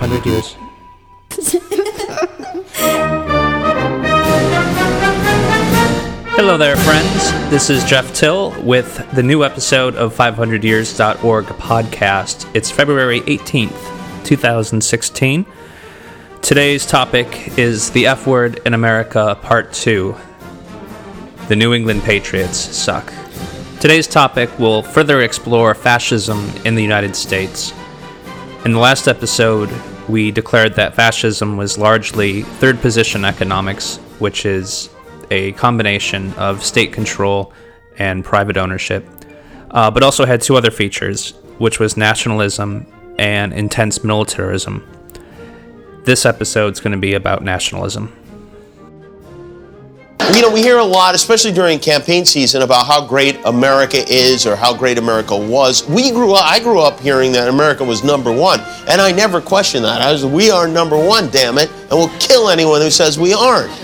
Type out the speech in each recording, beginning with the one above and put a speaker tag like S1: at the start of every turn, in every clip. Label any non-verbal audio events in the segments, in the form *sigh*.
S1: 500 years. *laughs* Hello there, friends. This is Jeff Till with the new episode of 500years.org podcast. It's February 18th, 2016. Today's topic is the F word in America, part 2. The New England Patriots suck. Today's topic will further explore fascism in the United States. In the last episode, we declared that fascism was largely third position economics, which is a combination of state control and private ownership, uh, but also had two other features, which was nationalism and intense militarism. This episode's going to be about nationalism.
S2: You know, we hear a lot, especially during campaign season, about how great America is or how great America was. We grew up, I grew up hearing that America was number one, and I never questioned that. I was, we are number one, damn it, and we'll kill anyone who says we aren't. *laughs*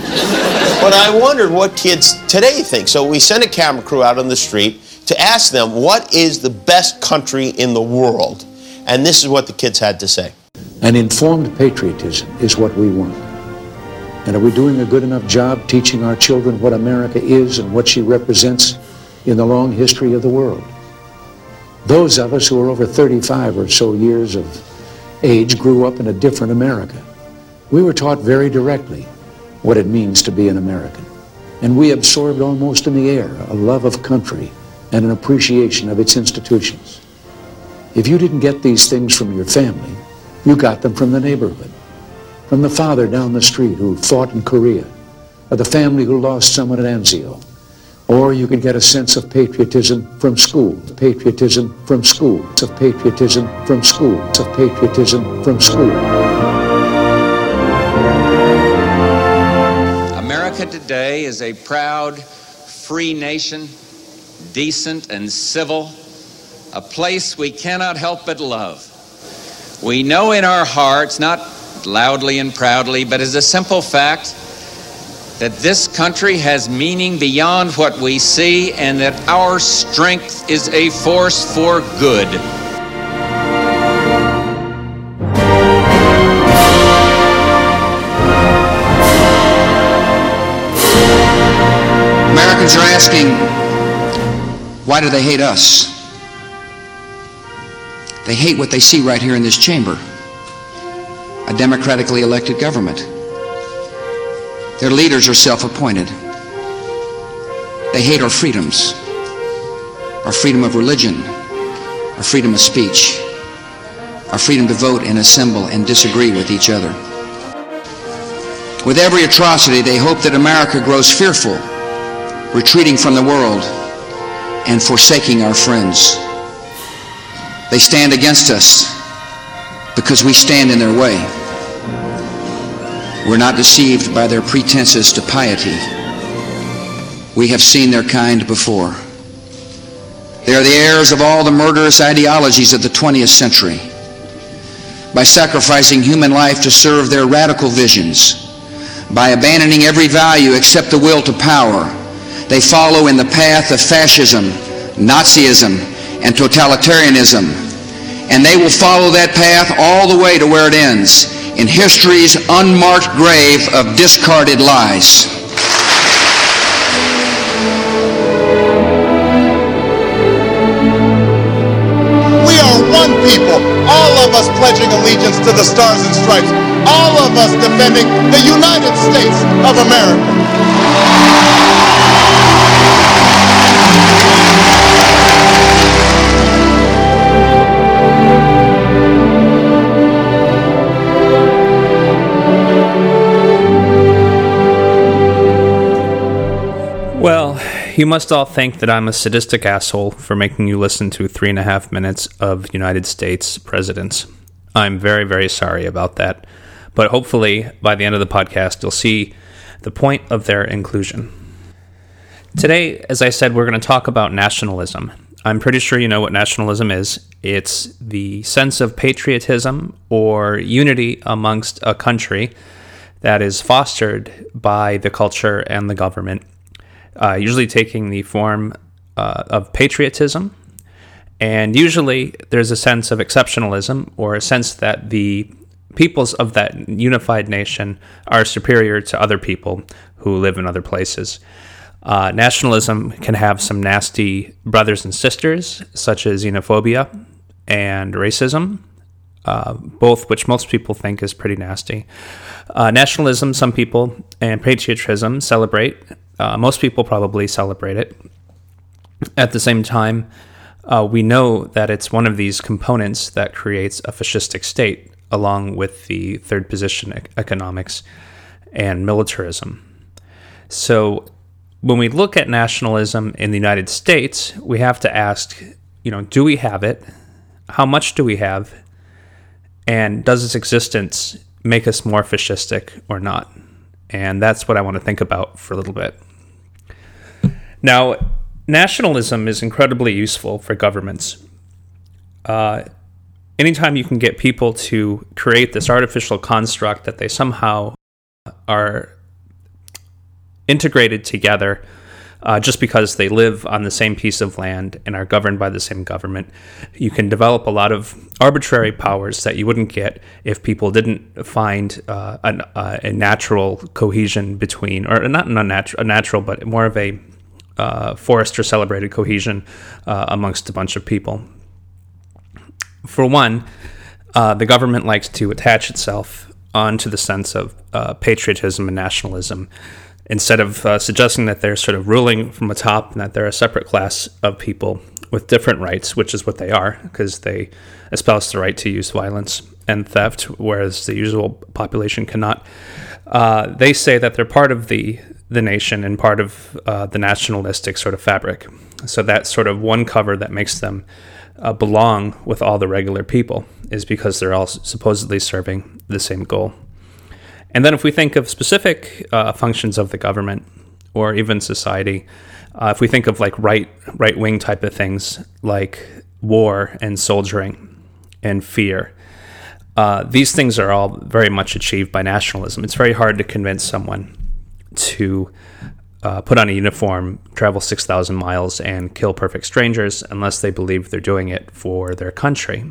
S2: but I wondered what kids today think. So we sent a camera crew out on the street to ask them, what is the best country in the world? And this is what the kids had to say.
S3: An informed patriotism is what we want. And are we doing a good enough job teaching our children what America is and what she represents in the long history of the world? Those of us who are over 35 or so years of age grew up in a different America. We were taught very directly what it means to be an American. And we absorbed almost in the air a love of country and an appreciation of its institutions. If you didn't get these things from your family, you got them from the neighborhood from the father down the street who fought in Korea, or the family who lost someone at Anzio. Or you can get a sense of patriotism from school, patriotism from school, of patriotism from school, of patriotism from school.
S4: America today is a proud, free nation, decent and civil, a place we cannot help but love. We know in our hearts, not loudly and proudly, but as a simple fact that this country has meaning beyond what we see and that our strength is a force for good.
S5: Americans are asking, why do they hate us? They hate what they see right here in this chamber a democratically elected government. Their leaders are self appointed. They hate our freedoms our freedom of religion, our freedom of speech, our freedom to vote and assemble and disagree with each other. With every atrocity, they hope that America grows fearful, retreating from the world and forsaking our friends. They stand against us because we stand in their way. We're not deceived by their pretenses to piety. We have seen their kind before. They are the heirs of all the murderous ideologies of the 20th century. By sacrificing human life to serve their radical visions, by abandoning every value except the will to power, they follow in the path of fascism, Nazism, and totalitarianism. And they will follow that path all the way to where it ends in history's unmarked grave of discarded lies.
S6: We are one people, all of us pledging allegiance to the Stars and Stripes, all of us defending the United States of America.
S1: You must all think that I'm a sadistic asshole for making you listen to three and a half minutes of United States presidents. I'm very, very sorry about that. But hopefully, by the end of the podcast, you'll see the point of their inclusion. Today, as I said, we're going to talk about nationalism. I'm pretty sure you know what nationalism is. It's the sense of patriotism or unity amongst a country that is fostered by the culture and the government uh, usually taking the form uh, of patriotism. And usually there's a sense of exceptionalism or a sense that the peoples of that unified nation are superior to other people who live in other places. Uh, nationalism can have some nasty brothers and sisters, such as xenophobia and racism, uh, both which most people think is pretty nasty. Uh, nationalism, some people, and patriotism celebrate. Uh, most people probably celebrate it. At the same time, uh, we know that it's one of these components that creates a fascistic state, along with the third position economics and militarism. So, when we look at nationalism in the United States, we have to ask, you know, do we have it? How much do we have? And does its existence make us more fascistic or not? And that's what I want to think about for a little bit. Now, nationalism is incredibly useful for governments. Uh, anytime you can get people to create this artificial construct that they somehow are integrated together uh, just because they live on the same piece of land and are governed by the same government. You can develop a lot of arbitrary powers that you wouldn't get if people didn't find uh, an, uh, a natural cohesion between, or not an unnatural, a natural, but more of a uh, Forrester celebrated cohesion uh, amongst a bunch of people. For one, uh, the government likes to attach itself onto the sense of uh, patriotism and nationalism instead of uh, suggesting that they're sort of ruling from the top and that they're a separate class of people with different rights, which is what they are, because they espouse the right to use violence and theft, whereas the usual population cannot. Uh, they say that they're part of the the nation and part of uh, the nationalistic sort of fabric. So that sort of one cover that makes them uh, belong with all the regular people is because they're all supposedly serving the same goal. And then if we think of specific uh, functions of the government or even society, uh, if we think of like right right wing type of things like war and soldiering and fear, uh, these things are all very much achieved by nationalism. It's very hard to convince someone to uh, put on a uniform, travel 6,000 miles, and kill perfect strangers unless they believe they're doing it for their country,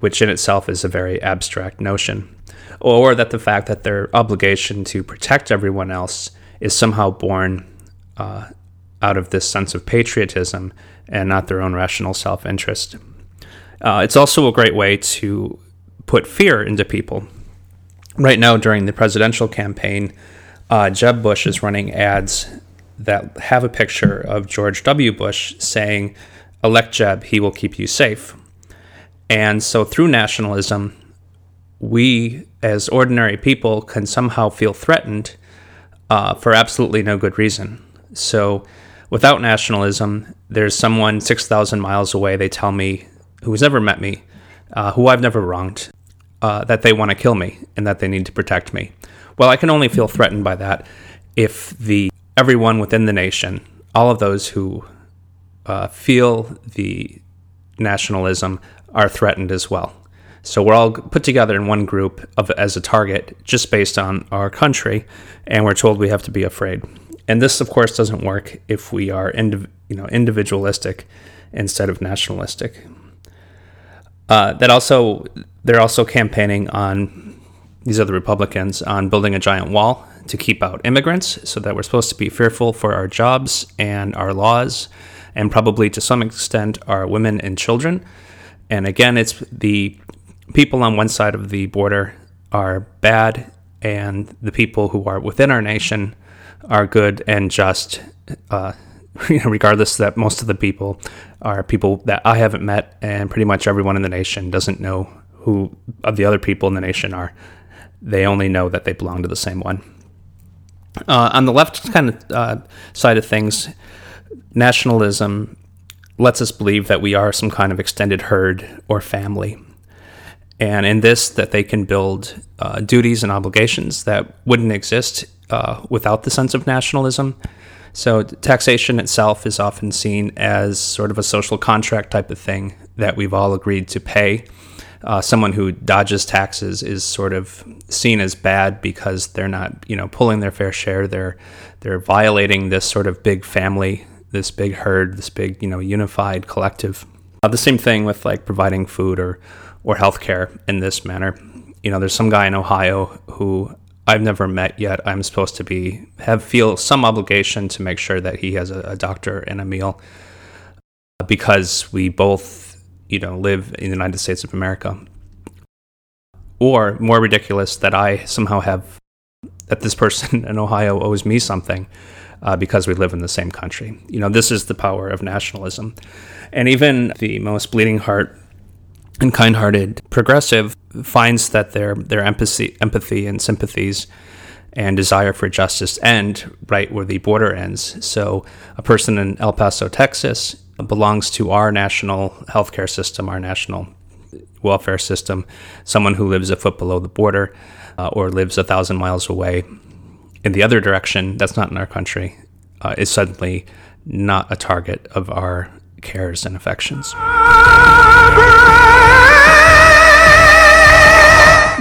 S1: which in itself is a very abstract notion. Or that the fact that their obligation to protect everyone else is somehow born uh, out of this sense of patriotism and not their own rational self interest. Uh, it's also a great way to put fear into people. Right now, during the presidential campaign, uh, Jeb Bush is running ads that have a picture of George W. Bush saying, elect Jeb, he will keep you safe. And so through nationalism, we as ordinary people can somehow feel threatened uh, for absolutely no good reason. So without nationalism, there's someone 6,000 miles away, they tell me, who's never met me, uh, who I've never wronged, uh, that they want to kill me and that they need to protect me. Well, I can only feel threatened by that if the everyone within the nation, all of those who uh, feel the nationalism, are threatened as well. So we're all put together in one group of, as a target just based on our country, and we're told we have to be afraid. And this, of course, doesn't work if we are indiv- you know individualistic instead of nationalistic. Uh, that also, they're also campaigning on these the Republicans, on building a giant wall to keep out immigrants so that we're supposed to be fearful for our jobs and our laws, and probably to some extent our women and children. And again, it's the people on one side of the border are bad, and the people who are within our nation are good and just. Uh, *laughs* regardless that most of the people are people that I haven't met, and pretty much everyone in the nation doesn't know who of the other people in the nation are. They only know that they belong to the same one. Uh, on the left kind of uh, side of things, nationalism lets us believe that we are some kind of extended herd or family. And in this, that they can build uh, duties and obligations that wouldn't exist uh, without the sense of nationalism. So, taxation itself is often seen as sort of a social contract type of thing that we've all agreed to pay uh, someone who dodges taxes is sort of seen as bad because they're not, you know, pulling their fair share. They're they're violating this sort of big family, this big herd, this big, you know, unified collective. Uh, the same thing with like providing food or or healthcare in this manner. You know, there's some guy in Ohio who I've never met yet. I'm supposed to be have feel some obligation to make sure that he has a, a doctor and a meal because we both, you know, live in the United States of America. Or more ridiculous, that I somehow have that this person *laughs* in Ohio owes me something uh, because we live in the same country. You know, this is the power of nationalism. And even the most bleeding heart and kind-hearted progressive finds that their their empathy, empathy and sympathies and desire for justice end right where the border ends. So, a person in El Paso, Texas, belongs to our national healthcare system, our national welfare system. Someone who lives a foot below the border uh, or lives a thousand miles away in the other direction, that's not in our country, uh, is suddenly not a target of our cares and affections.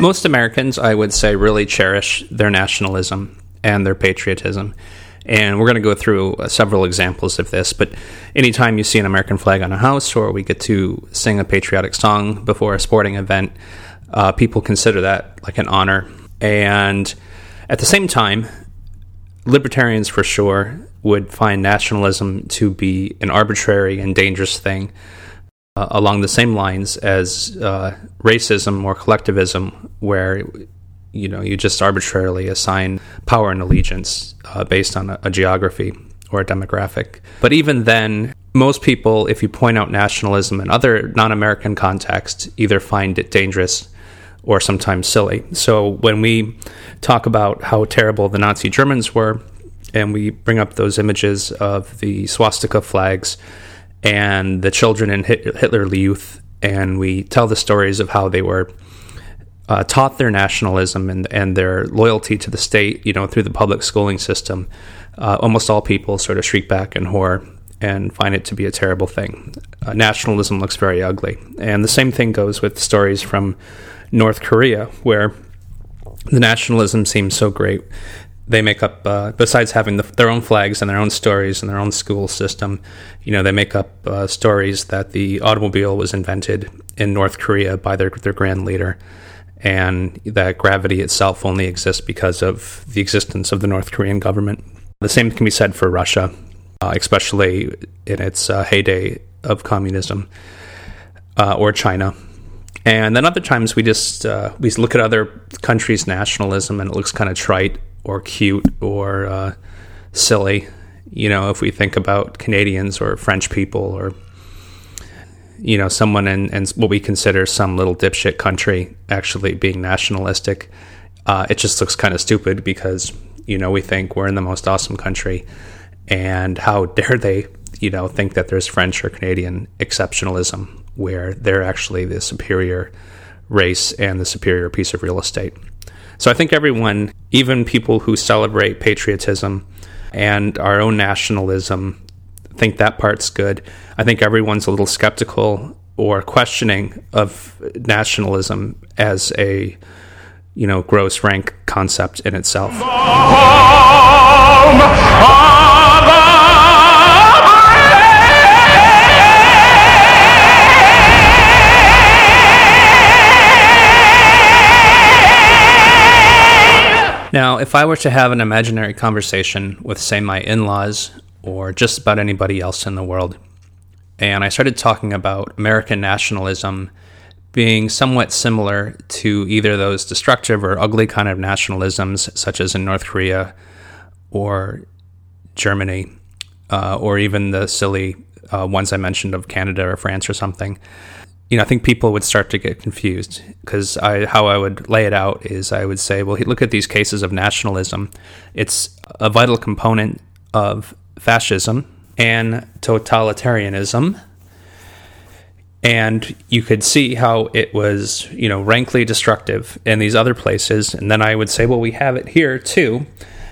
S1: Most Americans, I would say, really cherish their nationalism and their patriotism. And we're going to go through uh, several examples of this. But anytime you see an American flag on a house, or we get to sing a patriotic song before a sporting event, uh, people consider that like an honor. And at the same time, libertarians for sure would find nationalism to be an arbitrary and dangerous thing uh, along the same lines as uh, racism or collectivism, where you know you just arbitrarily assign power and allegiance uh, based on a, a geography or a demographic. But even then, most people, if you point out nationalism in other non-American contexts, either find it dangerous or sometimes silly. So when we talk about how terrible the Nazi Germans were, and we bring up those images of the swastika flags and the children in Hitler Youth, and we tell the stories of how they were uh, taught their nationalism and, and their loyalty to the state, you know, through the public schooling system. Uh, almost all people sort of shriek back in horror and find it to be a terrible thing. Uh, nationalism looks very ugly. And the same thing goes with stories from North Korea, where the nationalism seems so great. They make up, uh, besides having the, their own flags and their own stories and their own school system, you know, they make up uh, stories that the automobile was invented in North Korea by their, their grand leader and that gravity itself only exists because of the existence of the North Korean government. The same can be said for Russia, uh, especially in its uh, heyday of communism, uh, or China. And then other times we just uh, we look at other countries' nationalism and it looks kind of trite or cute or uh, silly. You know, if we think about Canadians or French people or you know someone in, in what we consider some little dipshit country actually being nationalistic, uh, it just looks kind of stupid because you know we think we're in the most awesome country, and how *laughs* dare they you know think that there's French or Canadian exceptionalism where they're actually the superior race and the superior piece of real estate. So I think everyone, even people who celebrate patriotism and our own nationalism, think that part's good. I think everyone's a little skeptical or questioning of nationalism as a you know gross rank concept in itself. Now, if I were to have an imaginary conversation with, say, my in laws or just about anybody else in the world, and I started talking about American nationalism being somewhat similar to either those destructive or ugly kind of nationalisms, such as in North Korea or Germany, uh, or even the silly uh, ones I mentioned of Canada or France or something you know, I think people would start to get confused because I, how I would lay it out is I would say, well, look at these cases of nationalism. It's a vital component of fascism and totalitarianism. And you could see how it was, you know, rankly destructive in these other places. And then I would say, well, we have it here too.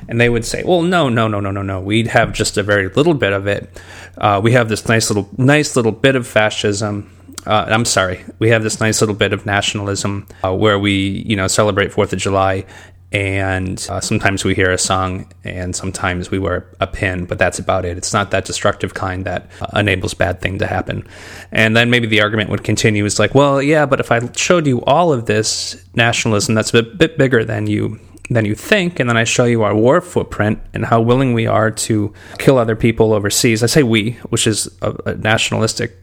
S1: And they would say, well, no, no, no, no, no, no. We'd have just a very little bit of it. Uh, we have this nice little, nice little bit of fascism uh, I'm sorry, we have this nice little bit of nationalism uh, where we, you know, celebrate Fourth of July, and uh, sometimes we hear a song and sometimes we wear a pin but that's about it. It's not that destructive kind that uh, enables bad thing to happen. And then maybe the argument would continue is like well yeah but if i showed you all of this nationalism that's a bit, bit bigger than you than you think and then i show you our war footprint and how willing we are to kill other people overseas. I say we which is a, a nationalistic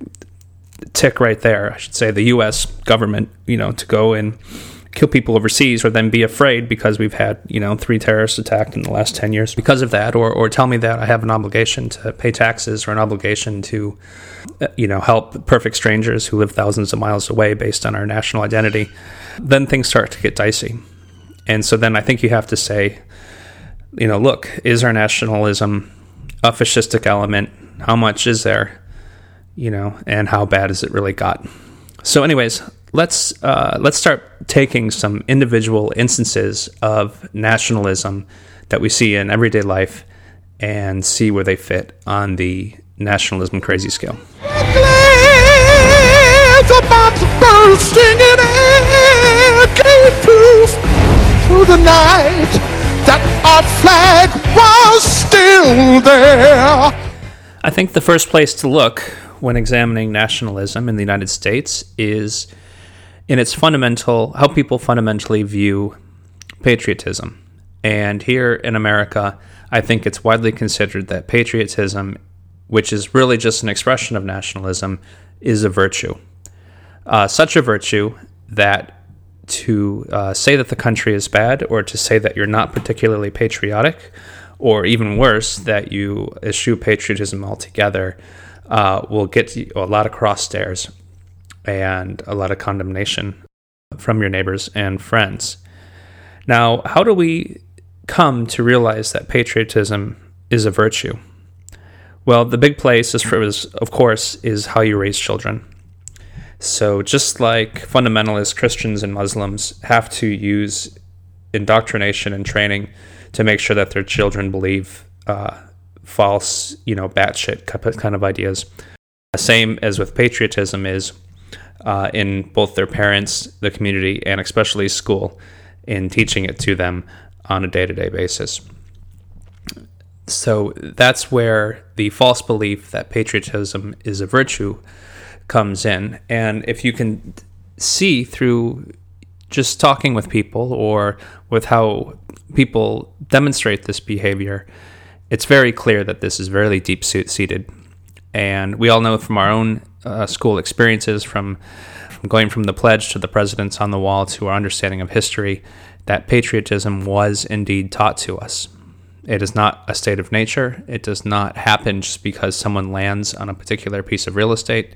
S1: tick right there. I should say the us government you know to go and kill people overseas or then be afraid because we've had you know three terrorists attacked in the last 10 years because of that. Or, or tell me that i have an obligation to pay taxes or an obligation to uh, you know help perfect strangers who live thousands of miles away based on our national identity. Then things start to get dicey. And so then i think you have to say you know look is our nationalism a fascistic element? How much is there you know and how bad has it really got so anyways let's uh, let's start taking some individual instances of nationalism that we see in everyday life and see where they fit on the nationalism crazy scale.
S7: through the night that our flag was still there.
S1: I think the first place to look when examining nationalism in the United States is in its fundamental, how people fundamentally view patriotism. And here in America, I think it's widely considered that patriotism, which is really just an expression of nationalism, is a virtue. Uh, such a virtue that to uh, say that the country is bad or to say that you're not particularly patriotic, or even worse, that you eschew patriotism altogether, uh, will get you a lot of cross stares and a lot of condemnation from your neighbors and friends. Now, how do we come to realize that patriotism is a virtue? Well, the big place is, of course, is how you raise children. So, just like fundamentalist Christians and Muslims have to use indoctrination and training to make sure that their children believe uh, false, you know, batshit kind of ideas. Same as with patriotism is uh, in both their parents, the community, and especially school in teaching it to them on a day to day basis. So that's where the false belief that patriotism is a virtue comes in. And if you can see through just talking with people or with how people demonstrate this behavior, it's very clear that this is very deep seated. And we all know from our own uh, school experiences from from going from the pledge to the presidents on the wall to our understanding of history that patriotism was indeed taught to us. It is not a state of nature. It does not happen just because someone lands on a particular piece of real estate.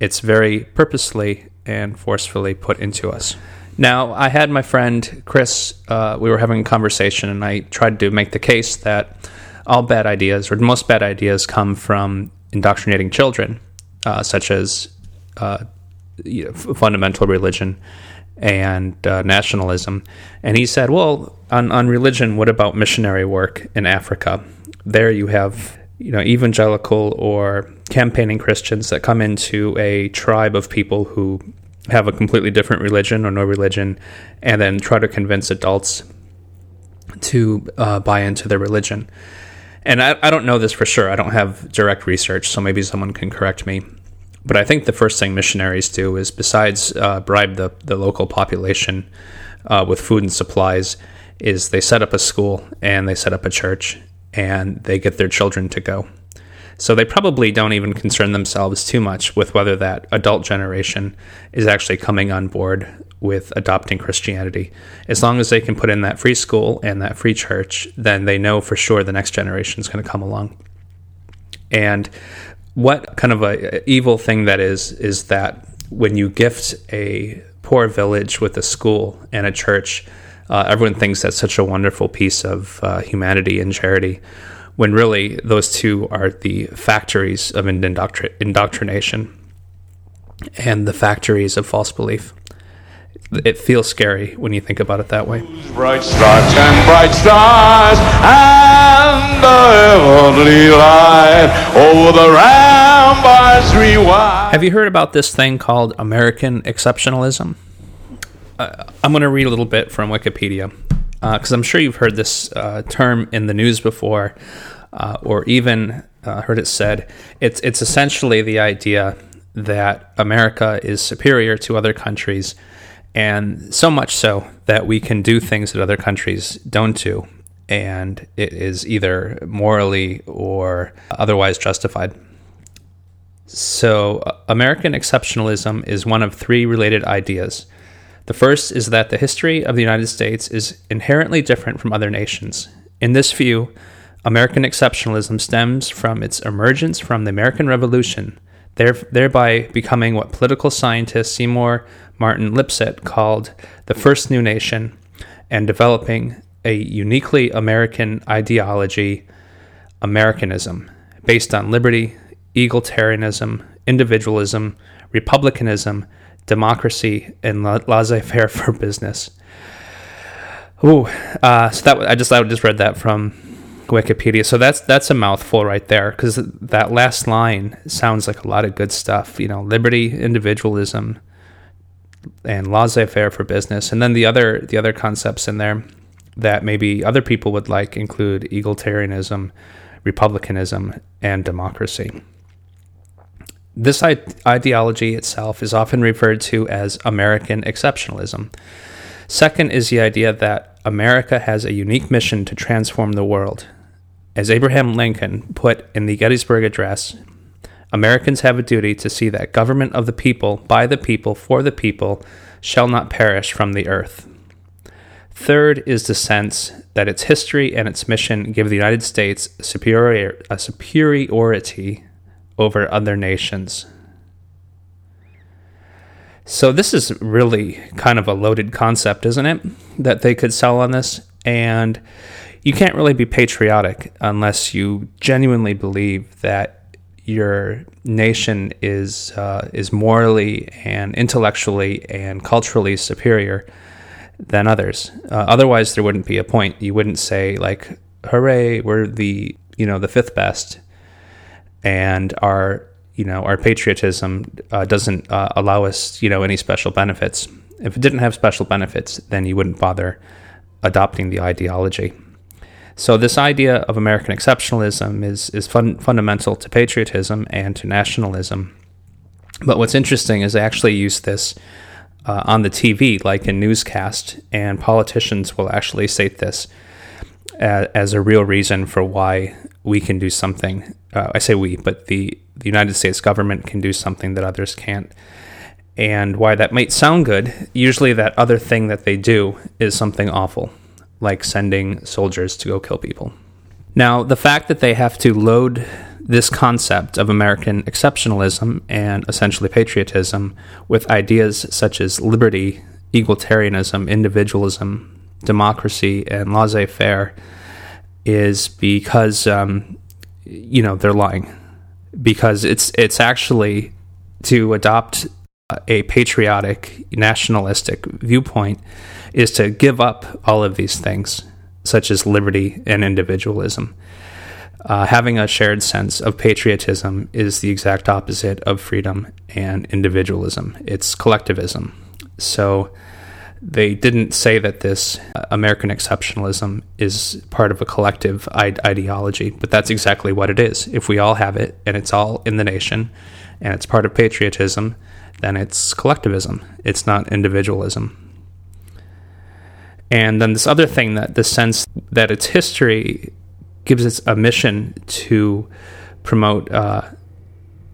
S1: It's very purposely and forcefully put into us. Now, I had my friend Chris, uh, we were having a conversation, and I tried to make the case that all bad ideas, or most bad ideas, come from indoctrinating children uh, such as uh, you know, fundamental religion and uh, nationalism. And he said, well, on, on religion, what about missionary work in Africa? There you have you know evangelical or campaigning Christians that come into a tribe of people who have a completely different religion or no religion, and then try to convince adults to uh, buy into their religion and I, I don't know this for sure. I don't have direct research, so maybe someone can correct me. But I think the first thing missionaries do is, besides uh, bribe the, the local population uh, with food and supplies, is they set up a school and they set up a church and they get their children to go. So they probably don't even concern themselves too much with whether that adult generation is actually coming on board with adopting Christianity. As long as they can put in that free school and that free church, then they know for sure the next generation is going to come along. And what kind of a evil thing that is is that when you gift a poor village with a school and a church, uh, everyone thinks that's such a wonderful piece of uh, humanity and charity when really those two are the factories of indoctr- indoctrination and the factories of false belief. It feels scary when you think about it that way.
S7: Bright stripes and bright stars and the heavenly light over the ramparts rewind.
S1: Have you heard about this thing called American exceptionalism? Uh, I'm going to read a little bit from Wikipedia. because uh, I'm sure you've heard this uh, term in the news before, uh, or even uh, heard it said. It's it's essentially the idea that America is superior to other countries, and so much so that we can do things that other countries don't do, and it is either morally or otherwise justified. So, uh, American exceptionalism is one of three related ideas. The first is that the history of the United States is inherently different from other nations. In this view, American exceptionalism stems from its emergence from the American Revolution, thereby becoming what political scientist Seymour Martin Lipset called the first new nation and developing a uniquely American ideology, Americanism, based on liberty, egalitarianism, individualism, republicanism, democracy, and laissez-faire for business. Ooh, uh, so that I just I just read that from Wikipedia. So that's that's a mouthful right there because that last line sounds like a lot of good stuff. You know, liberty, individualism, and laissez-faire for business, and then the other the other concepts in there that maybe other people would like include egalitarianism, republicanism, and democracy. This ideology itself is often referred to as American exceptionalism. Second is the idea that America has a unique mission to transform the world. As Abraham Lincoln put in the Gettysburg Address, Americans have a duty to see that government of the people, by the people, for the people, shall not perish from the earth. Third is the sense that its history and its mission give the United States superior, a superiority over other nations. So, this is really kind of a loaded concept, isn't it? That they could sell on this. And you can't really be patriotic unless you genuinely believe that your nation is, uh, is morally and intellectually and culturally superior than others. Uh, otherwise, there wouldn't be a point. You wouldn't say, like, hooray, we're the, you know, the fifth best and our you know our patriotism uh, doesn't uh, allow us you know any special benefits. If it didn't have special benefits, then you wouldn't bother adopting the ideology. So this idea of American exceptionalism is is fun, fundamental to patriotism and to nationalism. But what's interesting is they actually use this uh, on the TV, like in newscast, and politicians will actually state this as, as a real reason for why we can do something. Uh, I say we, but the, the United States government can do something that others can't. And why that might sound good, usually that other thing that they do is something awful, like sending soldiers to go kill people. Now, the fact that they have to load this concept of American exceptionalism and essentially patriotism with ideas such as liberty, egalitarianism, individualism, democracy, and laissez faire is because um, you know they're lying because it's it's actually to adopt a patriotic nationalistic viewpoint is to give up all of these things such as liberty and individualism uh, having a shared sense of patriotism is the exact opposite of freedom and individualism it's collectivism so they didn't say that this uh, American exceptionalism is part of a collective ideology, but that's exactly what it is. If we all have it and it's all in the nation and it's part of patriotism, then it's collectivism. It's not individualism. And then this other thing that the sense that its history gives it a mission to promote uh,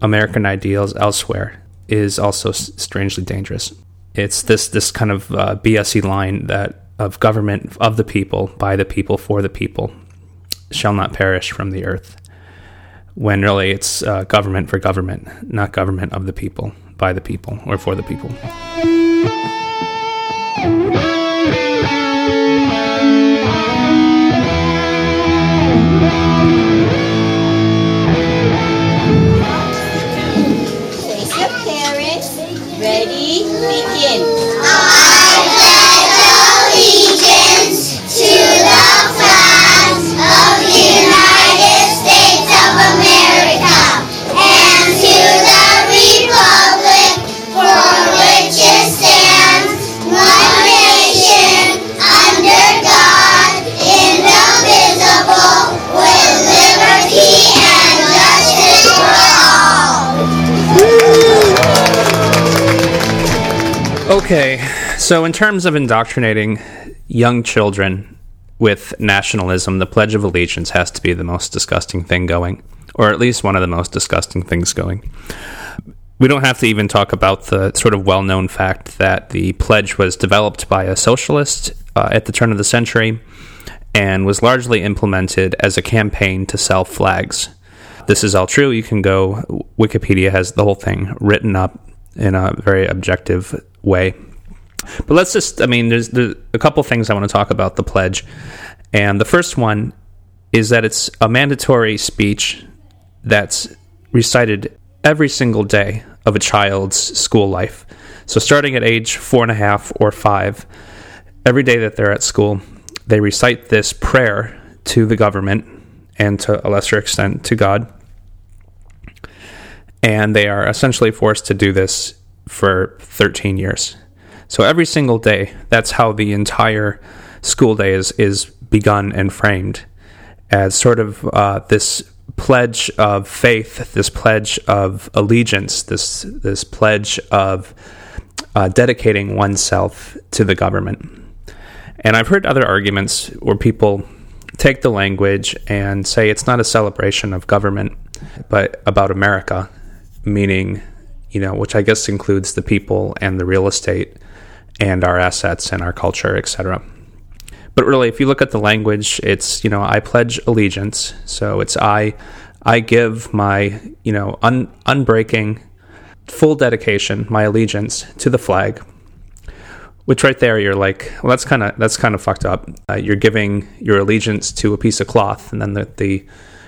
S1: American ideals elsewhere is also strangely dangerous. It's this this kind of uh, BSE line that of government of the people, by the people, for the people, shall not perish from the earth. When really it's uh, government for government, not government of the people, by the people, or for the people. Okay, so in terms of indoctrinating young children with nationalism, the Pledge of Allegiance has to be the most disgusting thing going, or at least one of the most disgusting things going. We don't have to even talk about the sort of well known fact that the pledge was developed by a socialist uh, at the turn of the century and was largely implemented as a campaign to sell flags. This is all true. You can go, Wikipedia has the whole thing written up in a very objective way. But let's just, I mean, there's, a couple things I want to talk about the pledge. And the first one is that it's a mandatory speech that's recited every single day of a child's school life. So, starting at age four and a half or five, every day that they're at school, they recite this prayer to the government and to a lesser extent to God. And they are essentially forced to do this for 13 years. So every single day, that's how the entire school day is, is begun and framed as sort of uh, this pledge of faith, this pledge of allegiance, this this pledge of uh, dedicating oneself to the government. And I've heard other arguments where people take the language and say it's not a celebration of government, but about America, meaning you know, which I guess includes the people and the real estate and our assets and our culture, etc. But really, if you look at the language, it's you know, I pledge allegiance. So it's I, I give my you know un, unbreaking, full dedication, my allegiance to the flag. Which right there, you're like, well, that's kind of that's kind of fucked up. Uh, you're giving your allegiance to a piece of cloth, and then the, the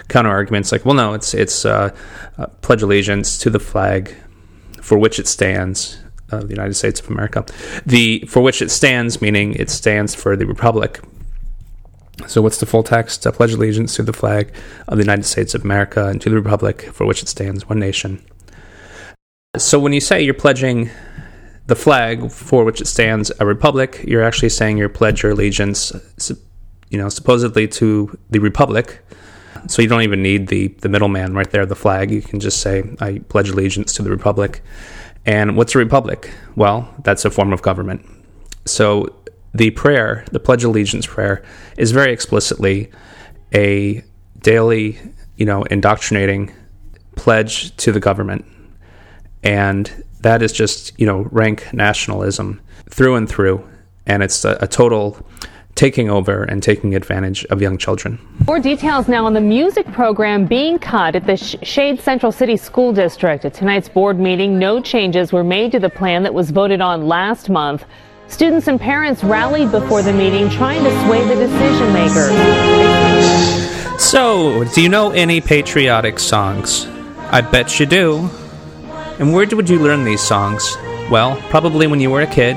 S1: counter argument's like, well, no, it's it's uh, uh, pledge allegiance to the flag for which it stands, uh, the United States of America. The for which it stands, meaning it stands for the Republic. So, what's the full text? I pledge allegiance to the flag of the United States of America and to the Republic for which it stands, one nation. So, when you say you're pledging the flag for which it stands, a republic, you're actually saying you're pledge your allegiance, you know, supposedly to the republic. So you don't even need the the middleman right there, the flag. You can just say, "I pledge allegiance to the republic." And what's a republic? Well, that's a form of government. So the prayer, the Pledge of Allegiance prayer, is very explicitly a daily, you know, indoctrinating pledge to the government. And that is just, you know, rank nationalism through and through. And it's a, a total taking over and taking advantage of young children.
S8: More details now on the music program being cut at the Shade Central City School District. At tonight's board meeting, no changes were made to the plan that was voted on last month. Students and parents rallied before the meeting trying to sway the decision maker.
S1: So, do you know any patriotic songs? I bet you do. And where would you learn these songs? Well, probably when you were a kid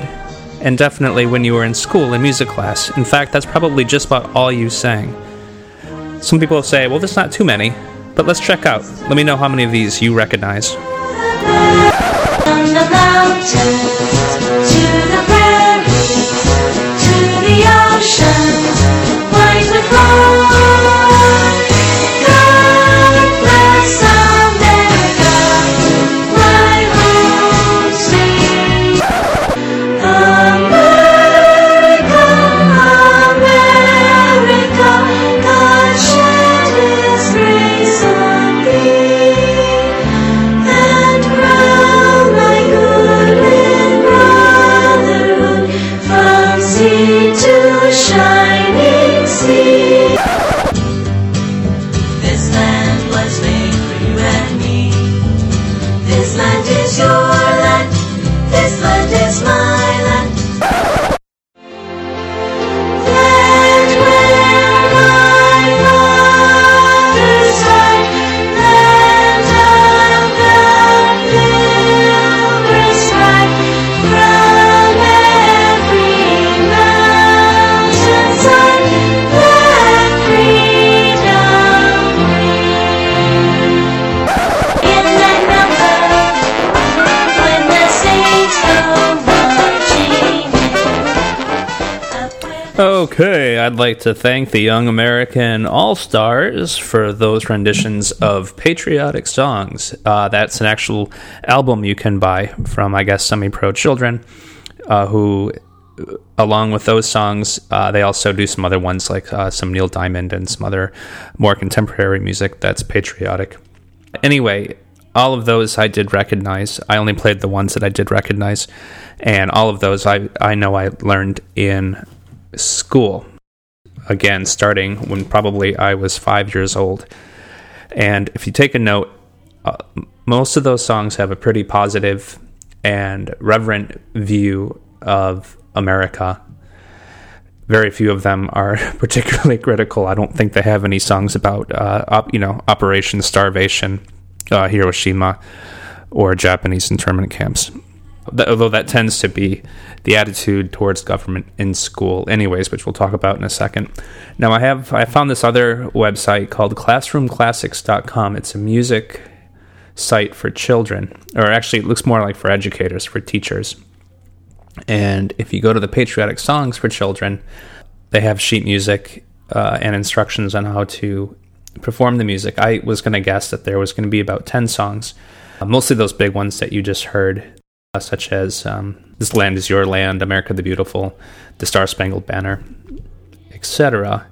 S1: and definitely when you were in school in music class. In fact, that's probably just about all you sang. Some people say, well, there's not too many, but let's check out. Let me know how many of these you recognize.
S9: The ocean, white with.
S1: I'd like to thank the Young American All Stars for those renditions of patriotic songs. Uh, that's an actual album you can buy from, I guess, Semi Pro Children. uh, who, along with those songs, uh, they also do some other ones like uh, some Neil Diamond and some other more contemporary music that's patriotic. Anyway, all of those I did recognize. I only played the ones that I did recognize, and all of those I I know I learned in school. Again, starting when probably I was five years old. And if you take a note, uh, most of those songs have a pretty positive and reverent view of America. Very few of them are *laughs* particularly critical. I don't think they have any songs about, uh, op, you know, Operation Starvation, uh, Hiroshima, or Japanese internment camps although that tends to be the attitude towards government in school anyways which we'll talk about in a second. Now i have i found this other website called classroomclassics.com it's a music site for children or actually it looks more like for educators for teachers. And if you go to the patriotic songs for children they have sheet music uh, and instructions on how to perform the music. I was going to guess that there was going to be about 10 songs uh, mostly those big ones that you just heard such as um, This Land is Your Land, America the Beautiful, The Star Spangled Banner, etc.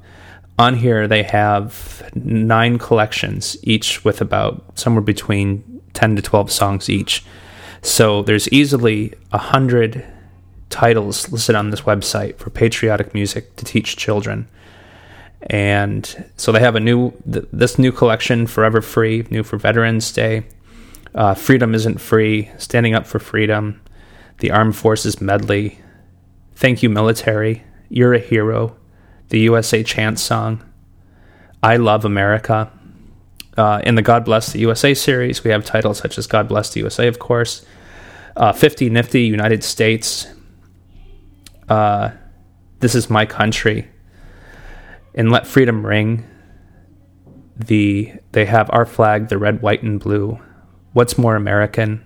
S1: On here, they have nine collections, each with about somewhere between 10 to 12 songs each. So there's easily a hundred titles listed on this website for patriotic music to teach children. And so they have a new, th- this new collection, Forever Free, new for Veterans Day, uh, Freedom Isn't Free, Standing Up for Freedom, The Armed Forces Medley, Thank You Military, You're a Hero, the USA Chant Song, I Love America. Uh, in the God Bless the USA series, we have titles such as God Bless the USA, of course, uh, 50 Nifty United States, uh, This Is My Country, and Let Freedom Ring. The they have our flag, the red, white, and blue. What's more American?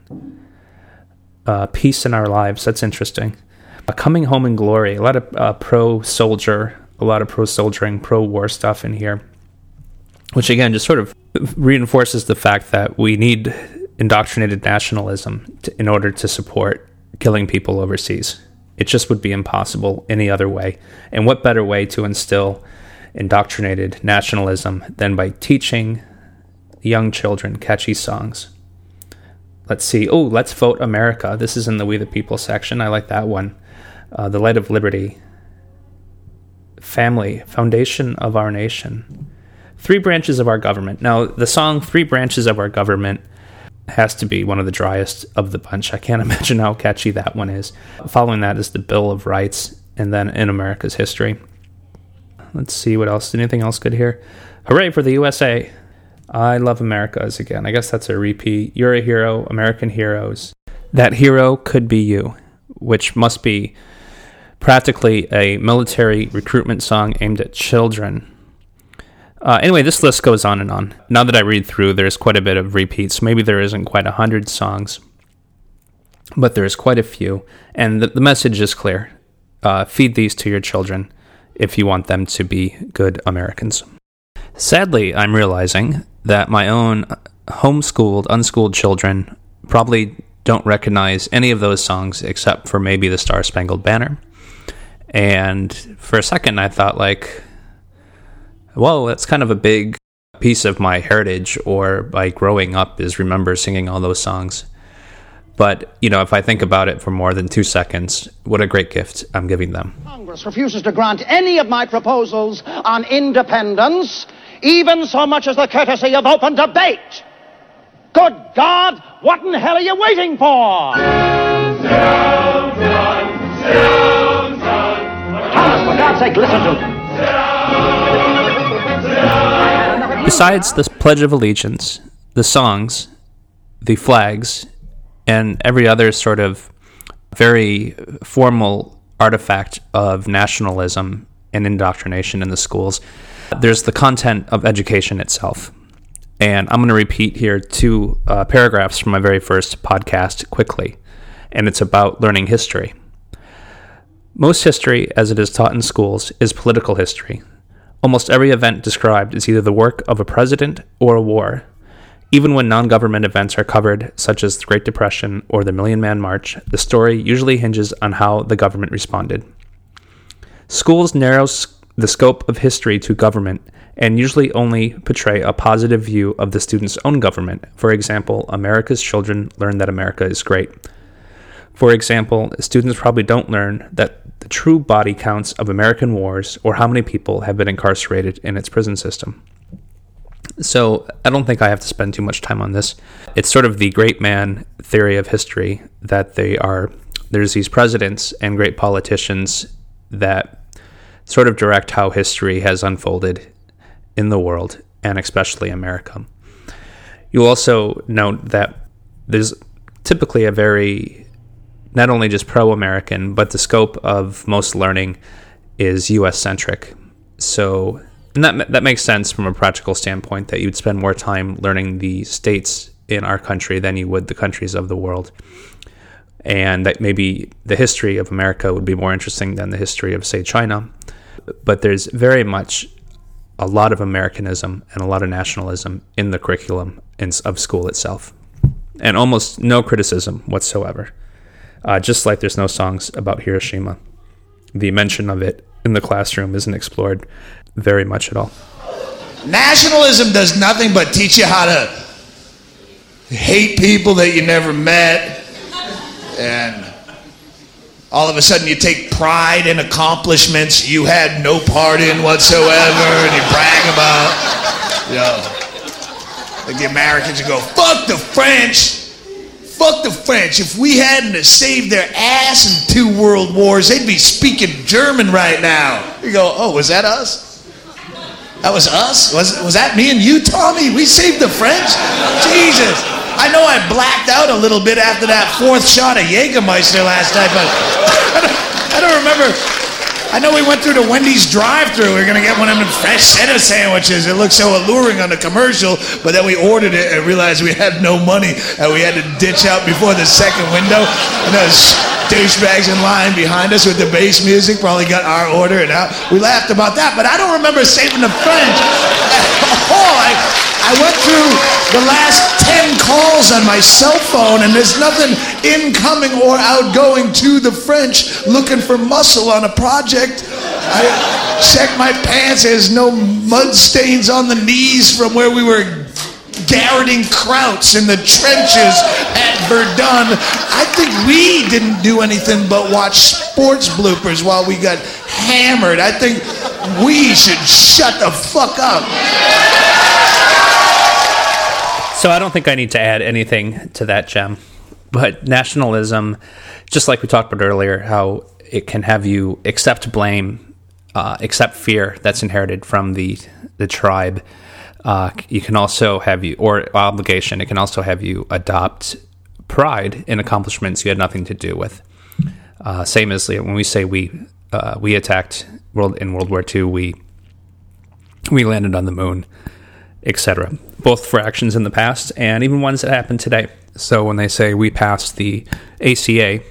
S1: Uh, peace in our lives. That's interesting. Coming home in glory. A lot of uh, pro soldier, a lot of pro soldiering, pro war stuff in here, which again just sort of reinforces the fact that we need indoctrinated nationalism to, in order to support killing people overseas. It just would be impossible any other way. And what better way to instill indoctrinated nationalism than by teaching young children catchy songs? Let's see. Oh, let's vote America. This is in the We the People section. I like that one. Uh, the Light of Liberty. Family, foundation of our nation. Three branches of our government. Now, the song Three Branches of Our Government has to be one of the driest of the bunch. I can't *laughs* imagine how catchy that one is. Following that is the Bill of Rights, and then In America's History. Let's see what else. Anything else good here? Hooray for the USA! I Love America's again. I guess that's a repeat. You're a hero, American heroes. That hero could be you, which must be practically a military recruitment song aimed at children. Uh, anyway, this list goes on and on. Now that I read through, there's quite a bit of repeats. Maybe there isn't quite a hundred songs, but there's quite a few. And the, the message is clear uh, feed these to your children if you want them to be good Americans. Sadly, I'm realizing that my own homeschooled, unschooled children probably don't recognize any of those songs except for maybe the Star Spangled Banner. And for a second, I thought, like, well, that's kind of a big piece of my heritage or by growing up is remember singing all those songs. But, you know, if I think about it for more than two seconds, what a great gift I'm giving them.
S10: Congress refuses to grant any of my proposals on independence even so much as the courtesy of open debate. Good God, what in hell are you waiting for? Thomas, for God's sake, listen to them.
S1: Besides the Pledge of Allegiance, the songs, the flags, and every other sort of very formal artifact of nationalism and indoctrination in the schools, there's the content of education itself. And I'm going to repeat here two uh, paragraphs from my very first podcast quickly, and it's about learning history. Most history, as it is taught in schools, is political history. Almost every event described is either the work of a president or a war. Even when non government events are covered, such as the Great Depression or the Million Man March, the story usually hinges on how the government responded. Schools narrow the scope of history to government and usually only portray a positive view of the student's own government. For example, America's children learn that America is great. For example, students probably don't learn that the true body counts of American wars or how many people have been incarcerated in its prison system. So I don't think I have to spend too much time on this. It's sort of the great man theory of history that they are there's these presidents and great politicians that sort of direct how history has unfolded in the world and especially America. You'll also note that there's typically a very not only just pro-American, but the scope of most learning is U.S. centric. So that that makes sense from a practical standpoint that you'd spend more time learning the states in our country than you would the countries of the world, and that maybe the history of America would be more interesting than the history of say China. But there's very much a lot of Americanism and a lot of nationalism in the curriculum of school itself, and almost no criticism whatsoever. Uh, just like there's no songs about Hiroshima, the mention of it in the classroom isn't explored very much at all.
S11: Nationalism does nothing but teach you how to hate people that you never met. And all of a sudden you take pride in accomplishments you had no part in whatsoever and you brag about, you know, like the Americans you go, fuck the French. Fuck the French. If we hadn't saved their ass in two world wars, they'd be speaking German right now. You go, oh, was that us? That was us? Was, was that me and you, Tommy? We saved the French? Jesus. I know I blacked out a little bit after that fourth shot of Jägermeister last night, but *laughs* I don't remember. I know we went through the Wendy's drive-through. We are gonna get one of them fresh cheddar sandwiches. It looked so alluring on the commercial, but then we ordered it and realized we had no money, and we had to ditch out before the second window. And those douchebags in line behind us with the bass music probably got our order and out. We laughed about that, but I don't remember saving the French at all. I, I went through the last 10 calls on my cell phone and there's nothing incoming or outgoing to the French looking for muscle on a project. I checked my pants, there's no mud stains on the knees from where we were garroting Krauts in the trenches at Verdun. I think we didn't do anything but watch sports bloopers while we got hammered. I think we should shut the fuck up.
S1: So I don't think I need to add anything to that, Gem. But nationalism, just like we talked about earlier, how it can have you accept blame, uh, accept fear that's inherited from the the tribe uh, you can also have you, or obligation, it can also have you adopt pride in accomplishments you had nothing to do with. Uh, same as when we say we uh, we attacked world in World War II, we we landed on the moon, etc. Both for actions in the past and even ones that happened today. So when they say we passed the ACA,